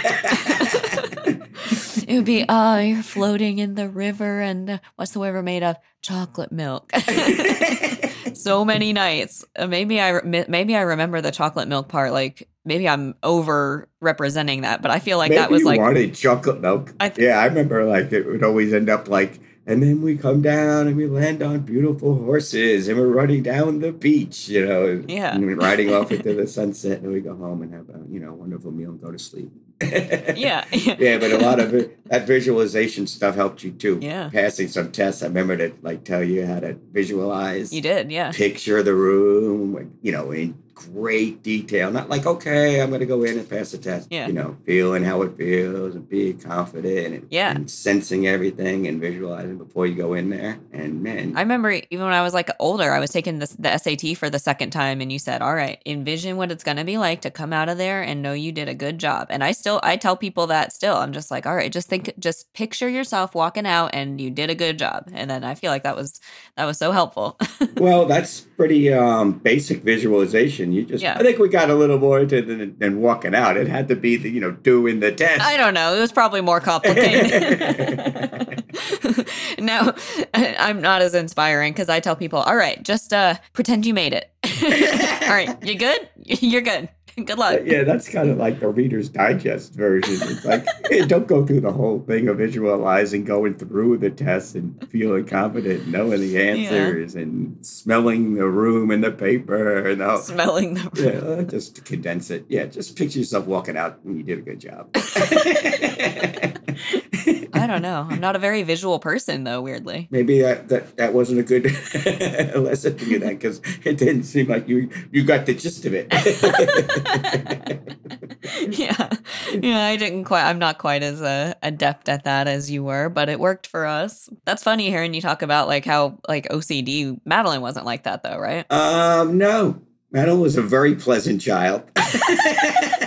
It would be, oh, you're floating in the river, and uh, what's the river made of? Chocolate milk. so many nights. Uh, Maybe I maybe I remember the chocolate milk part. Like maybe I'm over representing that, but I feel like Maybe that was you like wanted chocolate milk. I th- yeah, I remember like it would always end up like, and then we come down and we land on beautiful horses and we're running down the beach, you know, Yeah. and we're riding off into the sunset and we go home and have a you know wonderful meal and go to sleep. Yeah, yeah, but a lot of it, that visualization stuff helped you too. Yeah. passing some tests. I remember to like tell you how to visualize you did, yeah, picture the room, you know, in great detail. Not like, okay, I'm going to go in and pass the test. Yeah. You know, feeling how it feels and being confident and, Yeah. and sensing everything and visualizing before you go in there. And man, I remember even when I was like older, I was taking this, the SAT for the second time, and you said, "All right, envision what it's going to be like to come out of there and know you did a good job." And I still, I tell people that still. I'm just like, "All right, just think, just picture yourself walking out and you did a good job." And then I feel like that was that was so helpful. well, that's pretty um, basic visualization. You just, Yeah. I think we got a little more into than, than walking out. It had to be the, you know, doing the test. I don't know. It was probably more complicated. no, I'm not as inspiring because I tell people, "All right, just uh, pretend you made it." All right, you good? You're good. Good luck. yeah, that's kind of like the Reader's Digest version. It's like, hey, don't go through the whole thing of visualizing going through the test and feeling confident, knowing the answers, and smelling the room and the paper. And all. Smelling the Yeah, uh, just to condense it. Yeah, just picture yourself walking out and you did a good job. I don't know. I'm not a very visual person, though. Weirdly, Maybe that, that, that wasn't a good lesson to you then, because it didn't seem like you you got the gist of it. yeah, yeah. I didn't quite. I'm not quite as uh, adept at that as you were, but it worked for us. That's funny hearing you talk about like how like OCD. Madeline wasn't like that though, right? um, no, Madeline was a very pleasant child.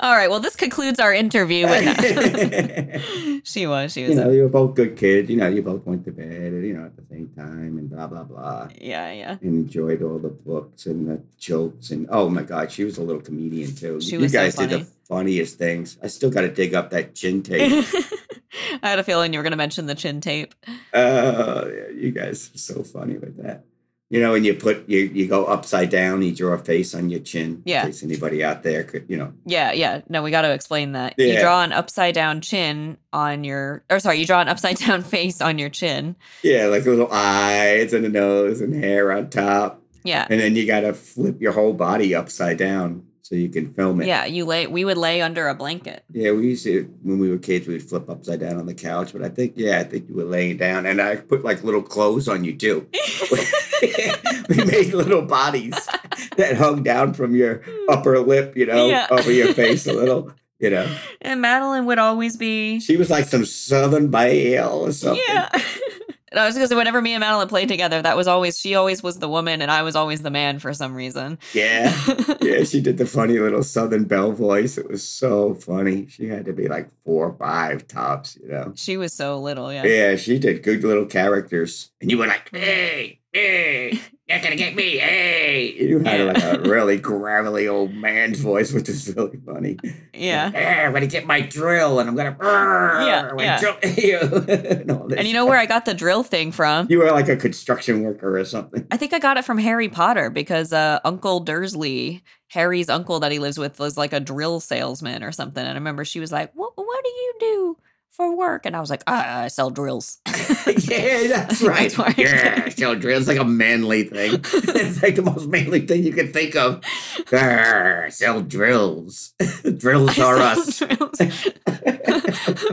All right. Well, this concludes our interview with. she was. She you was. know, you were both good kids. You know, you both went to bed, you know, at the same time, and blah blah blah. yeah, yeah. And enjoyed all the books and the jokes, and oh my god, she was a little comedian too. She you was so guys did the funniest things. I still got to dig up that chin tape. I had a feeling you were going to mention the chin tape. Oh, uh, you guys are so funny with that. You know, when you put you you go upside down, you draw a face on your chin. Yeah. In case anybody out there could, you know, Yeah, yeah. No, we got to explain that. You draw an upside down chin on your, or sorry, you draw an upside down face on your chin. yeah, like little eyes and a nose and hair on top, Yeah. and then you got to flip your whole body upside down so you can film it. Yeah, you lay. We would lay under a blanket. Yeah, we used to when we were kids, we'd flip upside down on the couch. But I think, yeah, I think you were laying down, and I put like little clothes on you too. we made little bodies that hung down from your upper lip, you know, Yeah. over your face a little. You know, And Madeline would always be. she was like some Southern Belle or something. Yeah. And I was say, whenever me and Madeline played together, that was always, she always was the woman and I was always the man for some reason. yeah, yeah. She did the funny little Southern Belle voice. It was so funny. She had to be like four or five tops, you know. she was so little, yeah. Yeah, she did good little characters. And you were like, mm-hmm. hey, hey. You're gonna get me, hey! You had like a really gravelly old man's voice, which is really funny. Yeah. "Eh, I'm gonna get my drill, and I'm gonna Yeah, I'm yeah. drill you. and, all And you know where I got the drill thing from? You were like a construction worker or something. I think I got it from Harry Potter because uh, Uncle Dursley, Harry's uncle that he lives with, was like a drill salesman or something. And I remember she was like, "What? What do you do for work?" And I was like, "I, I sell drills." yeah, that's right. That's yeah, sell drills. It's like a manly thing. it's like the most manly thing you can think of. Grr, sell drills. drills are us. drills.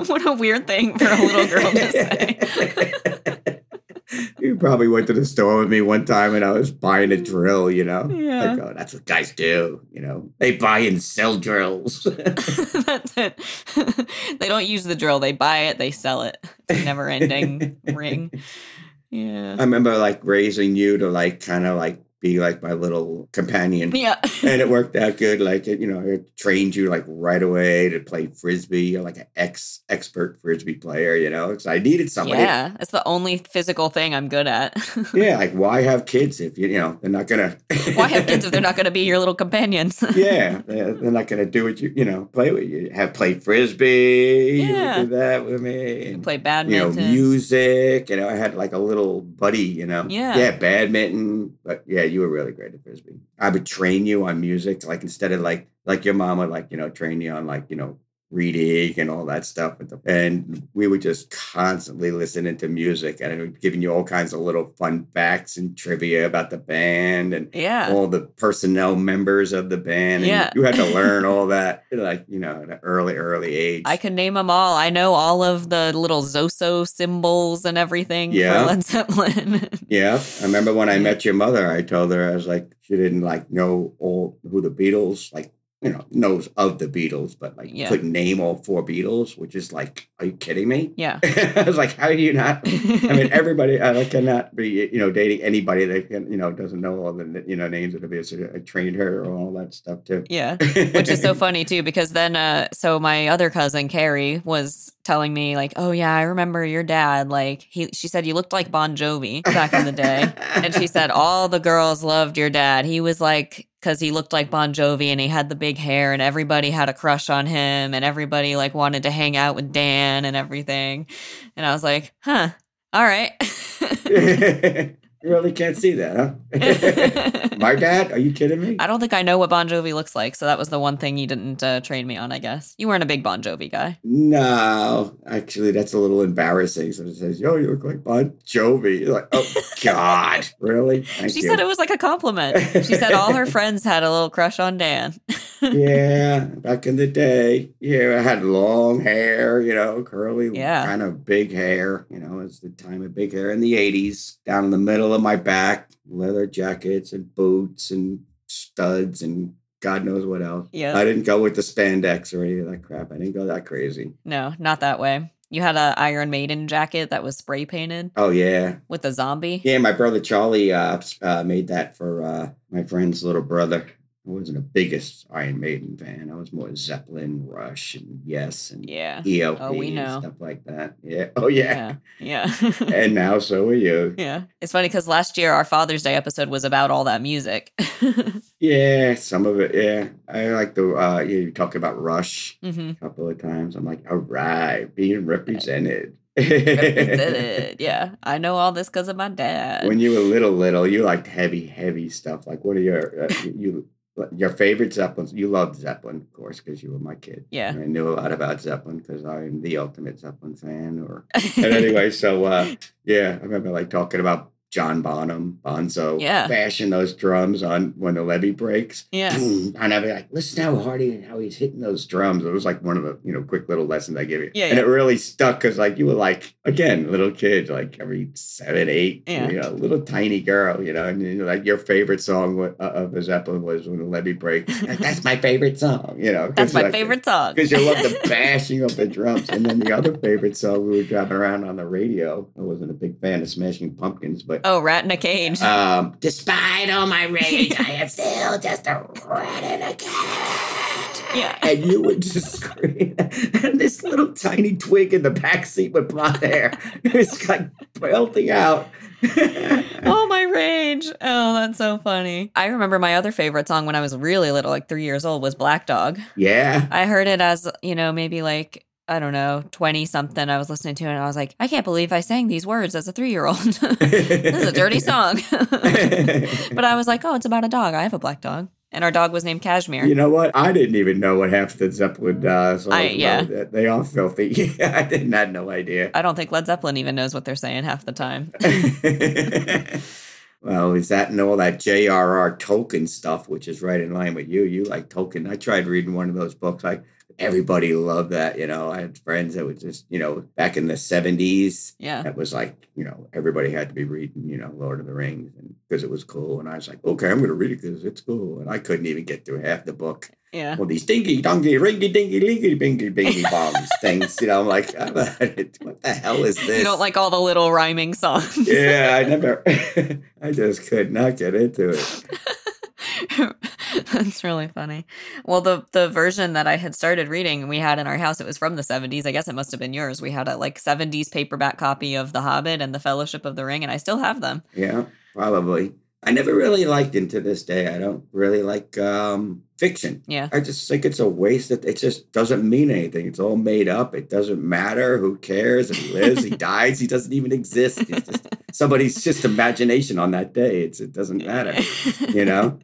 what a weird thing for a little girl to say. You probably went to the store with me one time and I was buying a drill, you know? Yeah. Like, oh, that's what guys do, you know? They buy and sell drills. That's it. they don't use the drill; they buy it, they sell it. It's a never-ending ring. Yeah. I remember like raising you to like kind of like be like my little companion. Yeah. and it worked out good. Like it, you know, it trained you like right away to play frisbee. You're like an ex expert frisbee player, you know. Because I needed somebody. Yeah, it's the only physical thing I'm good at. Yeah, like why have kids if you you know they're not gonna? Why have kids if they're not going to be your little companions? yeah, they're, not gonna do what you you know play with you. Have played frisbee. Yeah. You do that with me. and, Play you know, badminton. music. You know, I had like a little buddy. You know. Yeah. Yeah, badminton. But yeah, you were really great at frisbee. I would train you on music, like instead of like like your mom would like you know train you on like you know reading and all that stuff. And, we would just constantly listening to music and giving you all kinds of little fun facts and trivia about the band and yeah. all the personnel members of the band. And Yeah. you had to learn all that, like you know, at an early early age. I can name them all. I know all of the little Zoso symbols and everything Yeah. for Led Zeppelin. Yeah, I remember when I met your mother. I told her I was like she didn't like know all who the Beatles like you know knows of the Beatles, but like Yeah. couldn't name all four Beatles, which is like, are you kidding me? yeah. I was like, how do you not? I mean, everybody I cannot be you know dating anybody that can you know doesn't know all the you know names of the Beatles. I trained her on all that stuff too. yeah. Which is so funny too, because then, uh, so my other cousin Carrie was telling me like, "Oh yeah, I remember your dad. Like he, she said you looked like Bon Jovi back in the day." and she said all the girls loved your dad. He was like because he looked like Bon Jovi and he had the big hair and everybody had a crush on him and everybody like wanted to hang out with Dan and everything. And I was like, huh, all right. you really can't see that, huh? My dad? Are you kidding me? I don't think I know what Bon Jovi looks like, so that was the one thing you didn't uh, train me on. I guess you weren't a big Bon Jovi guy. No, actually, that's a little embarrassing. So it says, "Yo, you look like Bon Jovi." You're like, oh God, really? Thank she you. said it was like a compliment. She said all her friends had a little crush on Dan. Yeah, back in the day, yeah, I had long hair, you know, curly, Yeah. kind of big hair. You know, it's the time of big hair in the '80s. Down in the middle of my back, leather jackets and boots and studs and God knows what else. Yeah. I didn't go with the spandex or any of that crap. I didn't go that crazy. No, not that way. You had a Iron Maiden jacket that was spray painted Oh yeah, with a zombie. Yeah, my brother Charlie uh, uh, made that for uh, my friend's little brother. I wasn't the biggest Iron Maiden fan. I was more Zeppelin, Rush, and Yes, and Yeah. ELP Oh, we and know. stuff like that. Yeah. Oh yeah. Yeah. Yeah. and now so are you. yeah. It's funny because last year our Father's Day episode was about all that music. Yeah, some of it. Yeah, I like the. Uh, you talk about Rush hmm a couple of times. I'm like, all right, being represented. Represented. Yeah. I know all this because of my dad. when you were little, little, you liked heavy, heavy stuff. Like, what are your uh, you your favorite Zeppelins? You loved Zeppelin, of course, because you were my kid. Yeah. And I knew a lot about Zeppelin because I'm the ultimate Zeppelin fan. Or and anyway, so uh, yeah, I remember like talking about John Bonham, Bonzo, Yeah. bashing those drums on when the levee breaks. yeah. And I'd be like, listen how hard he, how he's hitting those drums. It was like one of the, you know, quick little lessons I give you. Yeah, and yeah. it really stuck because like you were like, again, little kid, like every seven, eight, Yeah. you know, little tiny girl, you know, and you know, like your favorite song uh, of the Zeppelin was when the levee breaks. That's my favorite song, you know. That's my favorite song. Because you love the bashing of the drums. And then the other favorite song we were driving around on the radio. I wasn't a big fan of Smashing Pumpkins, but Oh, Rat in a Cage. um, despite all my rage, I am still just a rat in a cage. Yeah. And you would just scream. And this little tiny twig in the back seat with blonde hair is like belting out. oh, my rage. Oh, that's so funny. I remember my other favorite song when I was really little, like three years old, was Black Dog. yeah. I heard it as, you know, maybe like, I don't know, 20 something. I was listening to it and I was like, I can't believe I sang these words as a three year old. this is a dirty song. but I was like, oh, it's about a dog. I have a black dog. And our dog was named Cashmere. You know what? I didn't even know what half the Zeppelin uh, songs I- yeah. They are filthy. I didn't had no idea. I don't think Led Zeppelin even knows what they're saying half the time. well, is that and all that J.R.R. Tolkien stuff, which is right in line with you? You like Tolkien. I tried reading one of those books. Like everybody loved that. You know, I had friends that was just, you know, back in the 70s. Yeah. That was like, you know, everybody had to be reading, you know, Lord of the Rings and because it was cool. And I was like, okay, I'm going to read it because it's cool. And I couldn't even get through half the book. Yeah. All these dingy, dongy, ringy, dingy, lingy, bingy, bingy bombs things. You know, I'm like, I'm not- what the hell is this? You don't like all the little rhyming songs. yeah, I never, I just could not get into it. That's really funny. Well, the the version that I had started reading we had in our house, it was from the 70s. I guess it must have been yours. We had a like 70s paperback copy of The Hobbit and The Fellowship of the Ring, and I still have them. Yeah, probably. I never really liked, and to this day, I don't really like um, fiction. Yeah. I just think it's a waste. That it just doesn't mean anything. It's all made up. It doesn't matter. Who cares? If he lives, he dies. He doesn't even exist. It's just somebody's just imagination on that day. It's it doesn't matter. You know.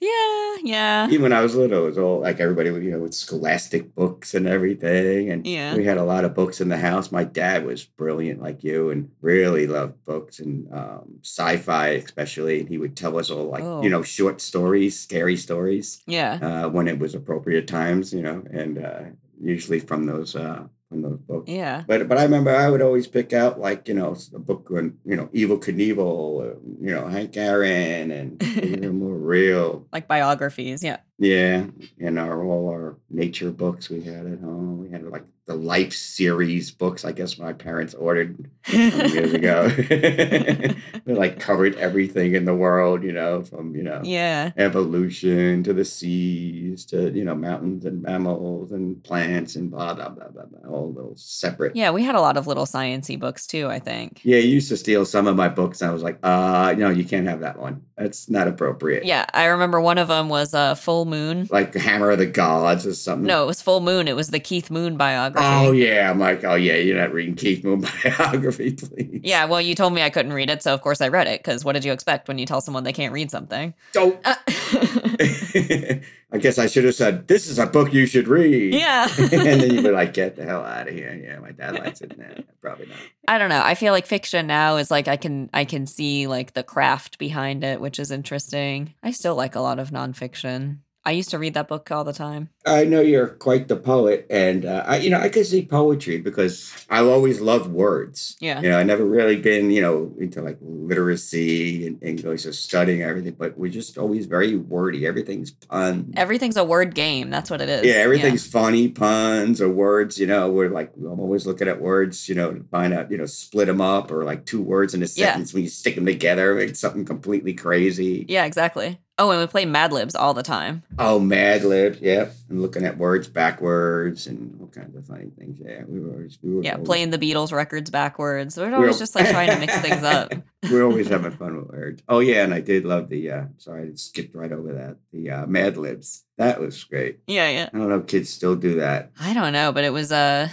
yeah, yeah. Even when I was little, it was all like everybody, would, you know, with scholastic books and everything. And Yeah. we had a lot of books in the house. My dad was brilliant like you and really loved books and um, sci-fi, especially. And he would tell us all like, Oh. you know, short stories, scary stories Yeah. uh, when it was appropriate times, you know, and uh, usually from those uh, from those books. Yeah. But but I remember I would always pick out like you know a book on you know Evel Knievel, uh, you know Hank Aaron, and you know, more real. Like biographies. Yeah. Yeah, and our all our nature books we had at home. We had like the Life series books. I guess my parents ordered years ago. they like covered everything in the world, you know, from you know yeah. evolution to the seas to you know mountains and mammals and plants and blah blah blah blah, blah all those separate. Yeah. We had a lot of little sciency books too, I think. Yeah, you used to steal some of my books. And I was like, uh, no, you can't have that one. That's not appropriate. Yeah. I remember one of them was a full moon. Like Hammer of the Gods or something. No, it was full moon. It was the Keith Moon biography. Oh yeah, I'm like, oh yeah, you're not reading Keith Moon biography, please. Yeah, well, you told me I couldn't read it, so of course I read it. Because what did you expect when you tell someone they can't read something? Don't. Uh, I guess I should have said, this is a book you should read. yeah, and then you'd be like, get the hell out of here. Yeah, my dad likes it. Nah, probably not. I don't know. I feel like fiction now is like I can I can see like the craft behind it, which is interesting. I still like a lot of nonfiction. I used to read that book all the time. I know you're quite the poet, and uh, I, you know, I could see poetry because I've always loved words. Yeah. You know, I never really been, you know, into like literacy and English or studying everything, but we're just always very wordy. Everything's puns. Everything's a word game. That's what it is. yeah, everything's funny puns or words. You know, we're like I'm always looking at words. You know, to find out. You know, split them up or like two words in a Yeah. sentence when you stick them together, make something completely crazy. Yeah, exactly. Oh, and we play Mad Libs all the time. Oh, Mad Libs, yep. And looking at words backwards and all kinds of funny things. Yeah, we were always, we were Yeah, always, playing the Beatles records backwards. We're always We're- just like trying to mix things up. we're always having fun with words. Oh yeah, and I did love the. uh Sorry, I skipped right over that. The uh, Mad Libs. That was great. Yeah, yeah. I don't know if kids still do that. I don't know, but it was uh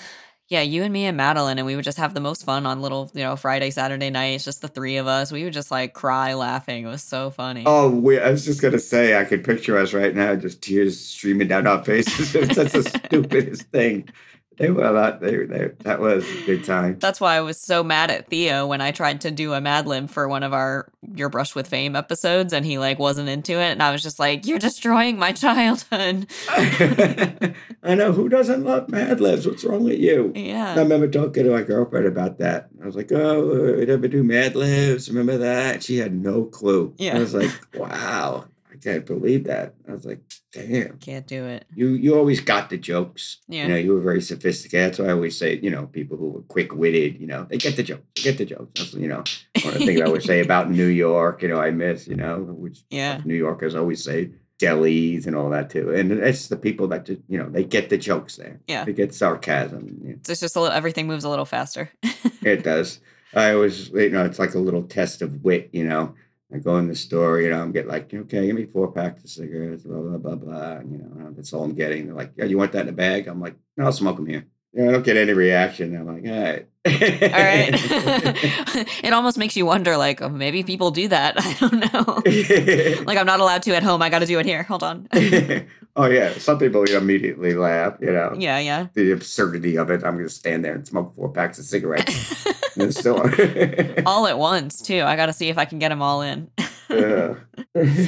yeah, you and me and Madeline, and we would just have the most fun on little, you know, Friday, Saturday nights, just the three of us. We would just like cry laughing. It was so funny. Oh, we, I was just gonna say I could picture us right now, just tears streaming down our faces. That's the stupidest thing. They were lot. They, they that was a good time. That's why I was so mad at Theo when I tried to do a Mad Lib for one of our Your Brush with Fame episodes, and he like wasn't into it, and I was just like, "You're destroying my childhood." I know who doesn't love Mad Libs. What's wrong with you? Yeah, I remember talking to my girlfriend about that. I was like, "Oh, we never do Mad Libs. Remember that?" She had no clue. Yeah. I was like, "Wow, can't believe that." I was like, "Damn." can't do it. You you always got the jokes. Yeah. You know, you were very sophisticated. That's why I always say, you know, people who were quick witted, you know, they get the joke. They get the jokes. That's you know, one of the things I would say about New York, you know, I miss, you know, which Yeah. New Yorkers always say delis and all that too. And it's the people that just, you know, they get the jokes there. Yeah. They get sarcasm. you know. It's just a little, everything moves a little faster. It does. I always, you know, it's like a little test of wit, you know. I go in the store, you know, I'm getting like, okay, give me four packs of cigarettes, blah, blah, blah, blah. You know, that's all I'm getting. They're like, yeah, you want that in a bag? I'm like, no, I'll smoke them here. Yeah, I don't get any reaction. I'm like, all right. All right. it almost makes you wonder, like, oh, maybe people do that. I don't know. like, I'm not allowed to at home. I got to do it here. Hold on. Oh, yeah. Some people immediately laugh, you know. Yeah, yeah. The absurdity of it. I'm going to stand there and smoke four packs of cigarettes the store. all at once, too. I got to see if I can get them all in. yeah.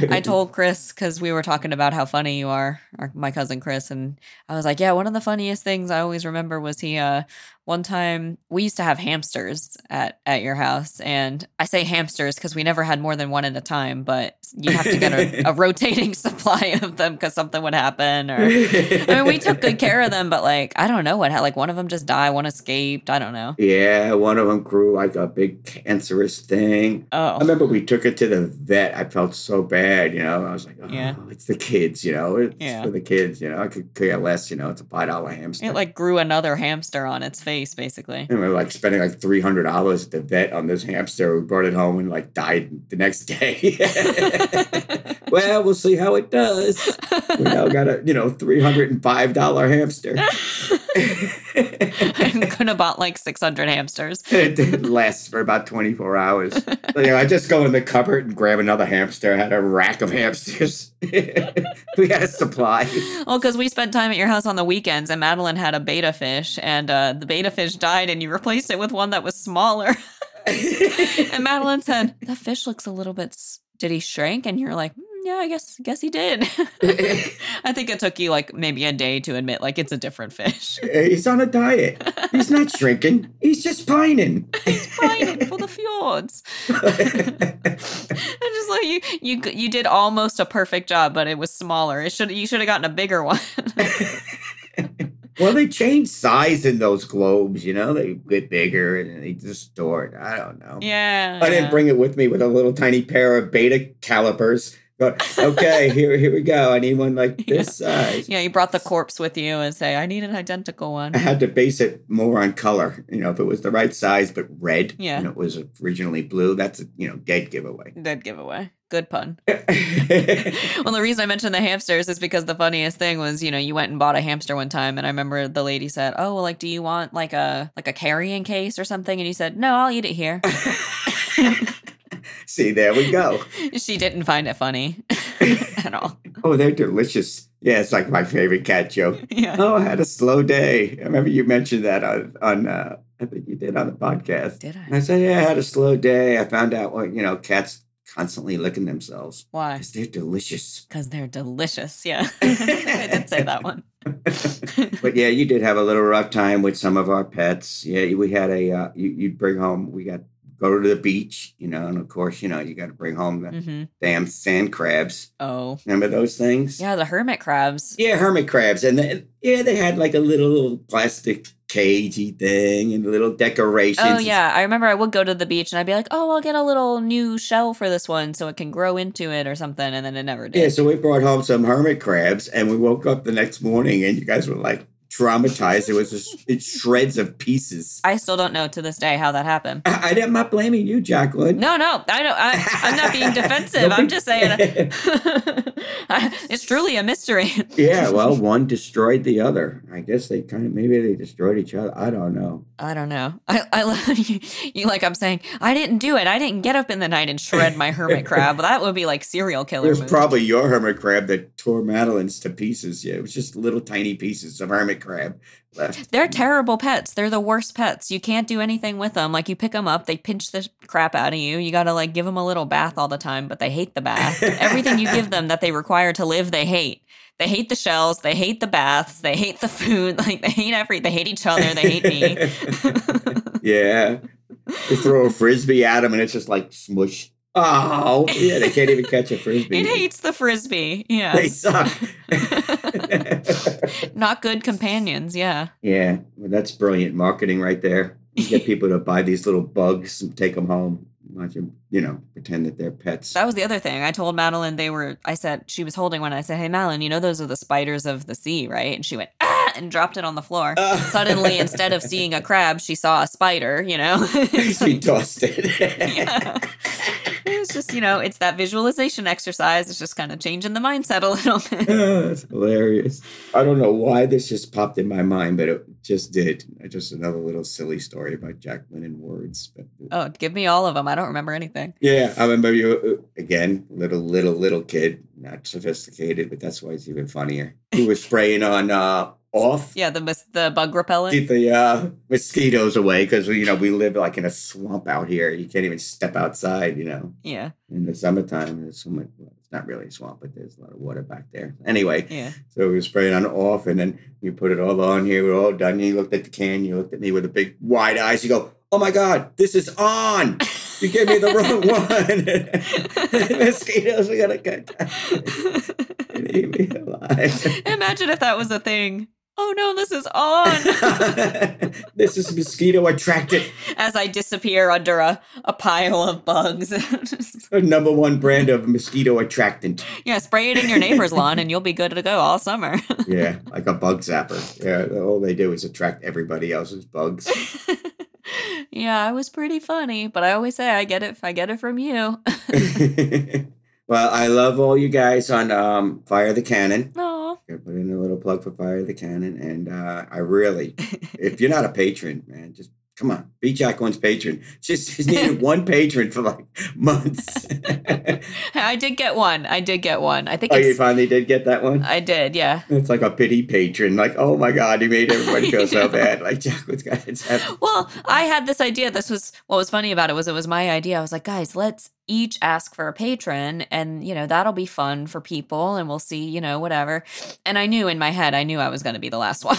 I told Chris because we were talking about how funny you are, my cousin Chris, and I was like, "Yeah, one of the funniest things I always remember was he. uh One time we used to have hamsters at at your house, and I say hamsters because we never had more than one at a time, but you have to get a, a rotating supply of them because something would happen. Or I mean, we took good care of them, but like I don't know what. had Like one of them just died, one escaped. I don't know. Yeah, one of them grew like a big cancerous thing. Oh I remember we took it to the vet. I felt so bad, you know. I was like, oh, Yeah. it's the kids, you know. It's Yeah. for the kids, you know. I could care less, you know. It's a five dollar hamster. it like grew another hamster on its face, basically. and we're like spending like three hundred dollars at the vet on this hamster. We brought it home and like died the next day. well, we'll see how it does. We now got a you know three hundred and five dollar hamster. I could have bought like 600 hamsters. it lasts for about 24 hours. So, you know, I just go in the cupboard and grab another hamster. I had a rack of hamsters. we had a supply. Well, because we spent time at your house on the weekends, and Madeline had a betta fish, and uh, the betta fish died, and you replaced it with one that was smaller. and Madeline said, "That fish looks a little bit. S- did he shrink?" And you're like, "Mm, "Yeah, I guess, guess he did." I think it took you like maybe a day to admit like it's a different fish. Eh, he's on a diet. He's not shrinking. He's just pining. He's pining for the fjords. I'm just like you, you, you did almost a perfect job, but it was smaller. It should, you should have gotten a bigger one. well, they change size in those globes, you know? They get bigger and they distort. I don't know. yeah. I didn't yeah. bring it with me with a little tiny pair of beta calipers. But okay, here here we go. I need one like this size. Yeah, you brought the corpse with you and say, I need an identical one. I had to base it more on color. You know, if it was the right size but red, Yeah. and it was originally blue, that's a you know dead giveaway. Dead giveaway. Good pun. Well, the reason I mentioned the hamsters is because the funniest thing was, you know, you went and bought a hamster one time, and I remember the lady said, "Oh, well, like, do you want like a like a carrying case or something?" And you said, "No, I'll eat it here." See, there we go. she didn't find it funny at all. Oh, they're delicious. Yeah, it's like my favorite cat joke. Yeah. Oh, I had a slow day. I remember you mentioned that on on uh, I think you did on the podcast. Did And I? I said, yeah, I had a slow day. I found out what you know, cats constantly licking themselves Why? because they're delicious. Because they're delicious. Yeah. I did say that one. but yeah, you did have a little rough time with some of our pets. Yeah, we had a uh, you, you'd bring home. We got go to the beach, you know, and of course, you know, you got to bring home the hmm damn sand crabs. Oh. Remember those things? Yeah, the hermit crabs. Yeah, hermit crabs, and then yeah, they had like a little plastic cagey thing and little decorations. Oh yeah, I remember I would go to the beach and I'd be like, "Oh, I'll get a little new shell for this one so it can grow into it or something," and then it never did. Yeah, so we brought home some hermit crabs, and we woke up the next morning, and you guys were like traumatized. It was just it's shreds of pieces. I still don't know to this day how that happened. I, I'm not blaming you, Jacqueline. No, no, I don't. I, I'm not being defensive. I'm just saying it's truly a mystery. yeah, well, one destroyed the other. I guess they kind of maybe they destroyed each other. I don't know. I don't know. I, I love you, you. Like I'm saying, I didn't do it. I didn't get up in the night and shred my hermit crab. That would be like serial It killer. was move. probably your hermit crab that tore Madeline's to pieces. Yeah, it was just little tiny pieces of hermit crab left. They're terrible pets. They're the worst pets. You can't do anything with them. Like you pick them up, they pinch the crap out of you. You got to like give them a little bath all the time, but they hate the bath. Everything you give them that they require to live, they hate. They hate the shells, they hate the baths, they hate the food, like they hate every they hate each other, they hate me. yeah, they throw a frisbee at them, and it's just like smush. Oh, yeah, they can't even catch a frisbee. it hates the frisbee. Yeah. They suck. Not good companions, yeah. yeah, well, that's brilliant marketing right there. You get people to buy these little bugs and take them home. Don't you, know, pretend that they're pets? That was the other thing. I told Madeline they were. I said she was holding one. I said, "Hey, Madeline, you know those are the spiders of the sea, right?" And she went ah and dropped it on the floor. Suddenly, instead of seeing a crab, she saw a spider. You know, she tossed it. yeah. It was just you know, it's that visualization exercise. It's just kind of changing the mindset a little bit. Oh, that's hilarious. I don't know why this just popped in my mind, but it just did. Just another little silly story about Jacqueline Lennon words. But, Oh, give me all of them. I don't remember anything. Yeah, I remember you uh, again, little, little, little kid, not sophisticated, but that's why it's even funnier. He was spraying on uh, off. Yeah, the the bug repellent. Keep the uh, mosquitoes away because you know we live like in a swamp out here. You can't even step outside. You know, Yeah, in the summertime, there's so much. Well, it's not really a swamp, but there's a lot of water back there. Anyway, yeah. so we were spraying on off, and then you put it all on here. We're all done. You looked at the can. You looked at me with a big wide eyes. You go, "Oh my god, this is on! You gave me the wrong one. Mosquitoes are gonna get and eat me alive." Imagine if that was a thing. Oh no, this is on. this is mosquito attractant. As I disappear under a, a pile of bugs. Number one brand of mosquito attractant. yeah, spray it in your neighbor's lawn and you'll be good to go all summer. Yeah, like a bug zapper. Yeah, all they do is attract everybody else's bugs. yeah, I was pretty funny, but I always say I get it I get it from you. well, I love all you guys on um, Fire the Canon. Gonna put in a little plug for Fire the Canon, and uh, I really, if you're not a patron, man, just come on, be Jacqueline's patron. Just he's needed one patron for like months. I did get one. I did get one. I think oh, you finally did get that one. I did, yeah. It's like a pity patron. Like, oh my god, he made everybody feel so bad. Like Jacqueline's got his Well, I had this idea. This was what was funny about it was it was my idea. I was like, guys, let's each ask for a patron, and you know that'll be fun for people, and we'll see, you know, whatever. And I knew in my head, I knew I was going to be the last one,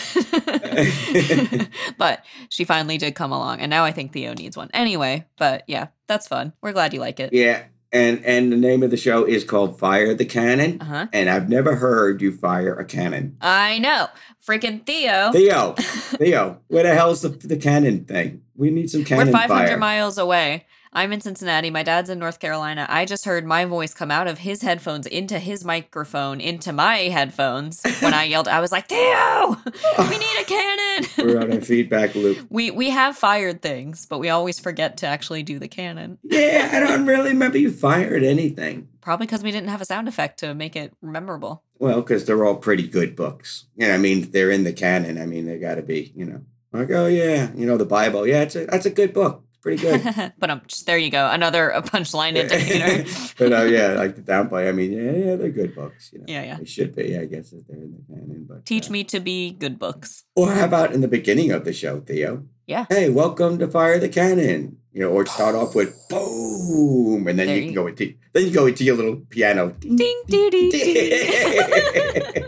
but she finally did come along, and now I think Theo needs one anyway. But yeah, that's fun. We're glad you like it. Yeah, and and the name of the show is called Fire the Canon. Uh huh. And I've never heard you fire a cannon. I know, freaking Theo. Theo, Theo, where the hell's the, the cannon thing? We need some cannon We're 500 fire. miles away. I'm in Cincinnati. My dad's in North Carolina. I just heard my voice come out of his headphones into his microphone into my headphones when I yelled. I was like, "Theo, we need a cannon." We're on a feedback loop. we we have fired things, but we always forget to actually do the cannon. Yeah, I don't really remember you fired anything. Probably because we didn't have a sound effect to make it memorable. Well, because they're all pretty good books. Yeah, I mean, they're in the canon. I mean, they got to be, you know, like, oh yeah, you know, the Bible. Yeah, it's a, that's a good book. Pretty good. but um, there you go, another uh, punchline indicator. but uh, yeah, like the downplay. I mean, yeah, yeah, they're good books. You know, Yeah, yeah. they should be. I guess if they're in the canon. But Teach uh, me to be good books. Or how about in the beginning of the show, Theo? Yeah. Hey, welcome to Fire the Canon. You know, or start off with boom, and then you you can go into then you go into your little piano. Ding doo doo doo.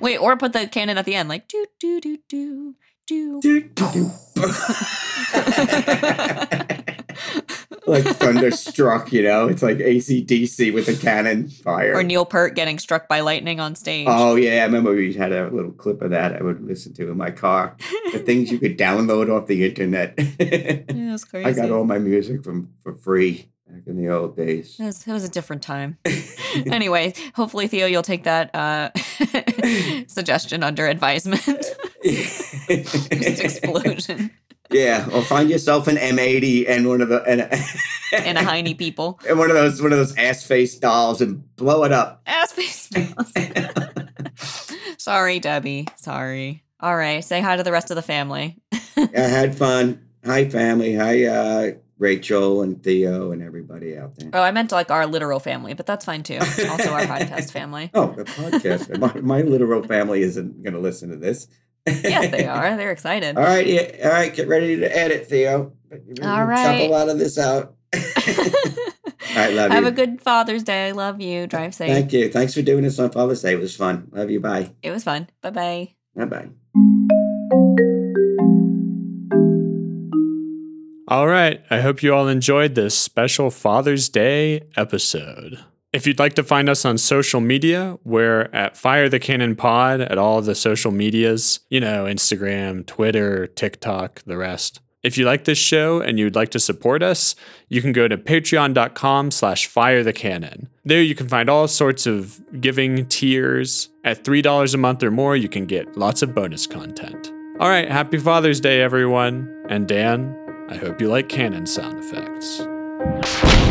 Wait, or put the cannon at the end, like do do do do do. Do, do, do. like thunderstruck, you know? It's like ACDC with a cannon fire. Or Neil Peart getting struck by lightning on stage. Oh yeah, I remember we had a little clip of that I would listen to in my car. the things you could download off the internet. Yeah, it was crazy. I got all my music from for free back in the old days. It was, it was a different time. anyway, hopefully Theo, you'll take that uh, suggestion under advisement. Just explosion yeah, or find yourself an M80 and one of the and, a hiney people. and one of those one of those ass face dolls and blow it up. Ass face. Dolls. Sorry, Debbie. Sorry. All right. Say hi to the rest of the family. I had fun. Hi family. Hi uh, Rachel and Theo and everybody out there. Oh, I meant like our literal family, but that's fine too. Also, our podcast family. Oh, the podcast. my, my literal family isn't going to listen to this. Yes, they are. They're excited. All right, yeah, all right. Get ready to edit, Theo. All Chop a lot of this out. all right, love Have you. Have a good Father's Day. I Love you. Drive safe. Thank you. Thanks for doing this on Father's Day. It was fun. Love you. Bye. It was fun. Bye bye. Bye bye. All right. I hope you all enjoyed this special Father's Day episode. If you'd like to find us on social media, we're at Fire the Canon Pod at all the social medias, you know, Instagram, Twitter, TikTok, the rest. If you like this show and you'd like to support us, you can go to patreon.com slash firethecanon. There you can find all sorts of giving tiers. At $3 a month or more, you can get lots of bonus content. All right, happy Father's Day, everyone. And Dan, I hope you like cannon sound effects.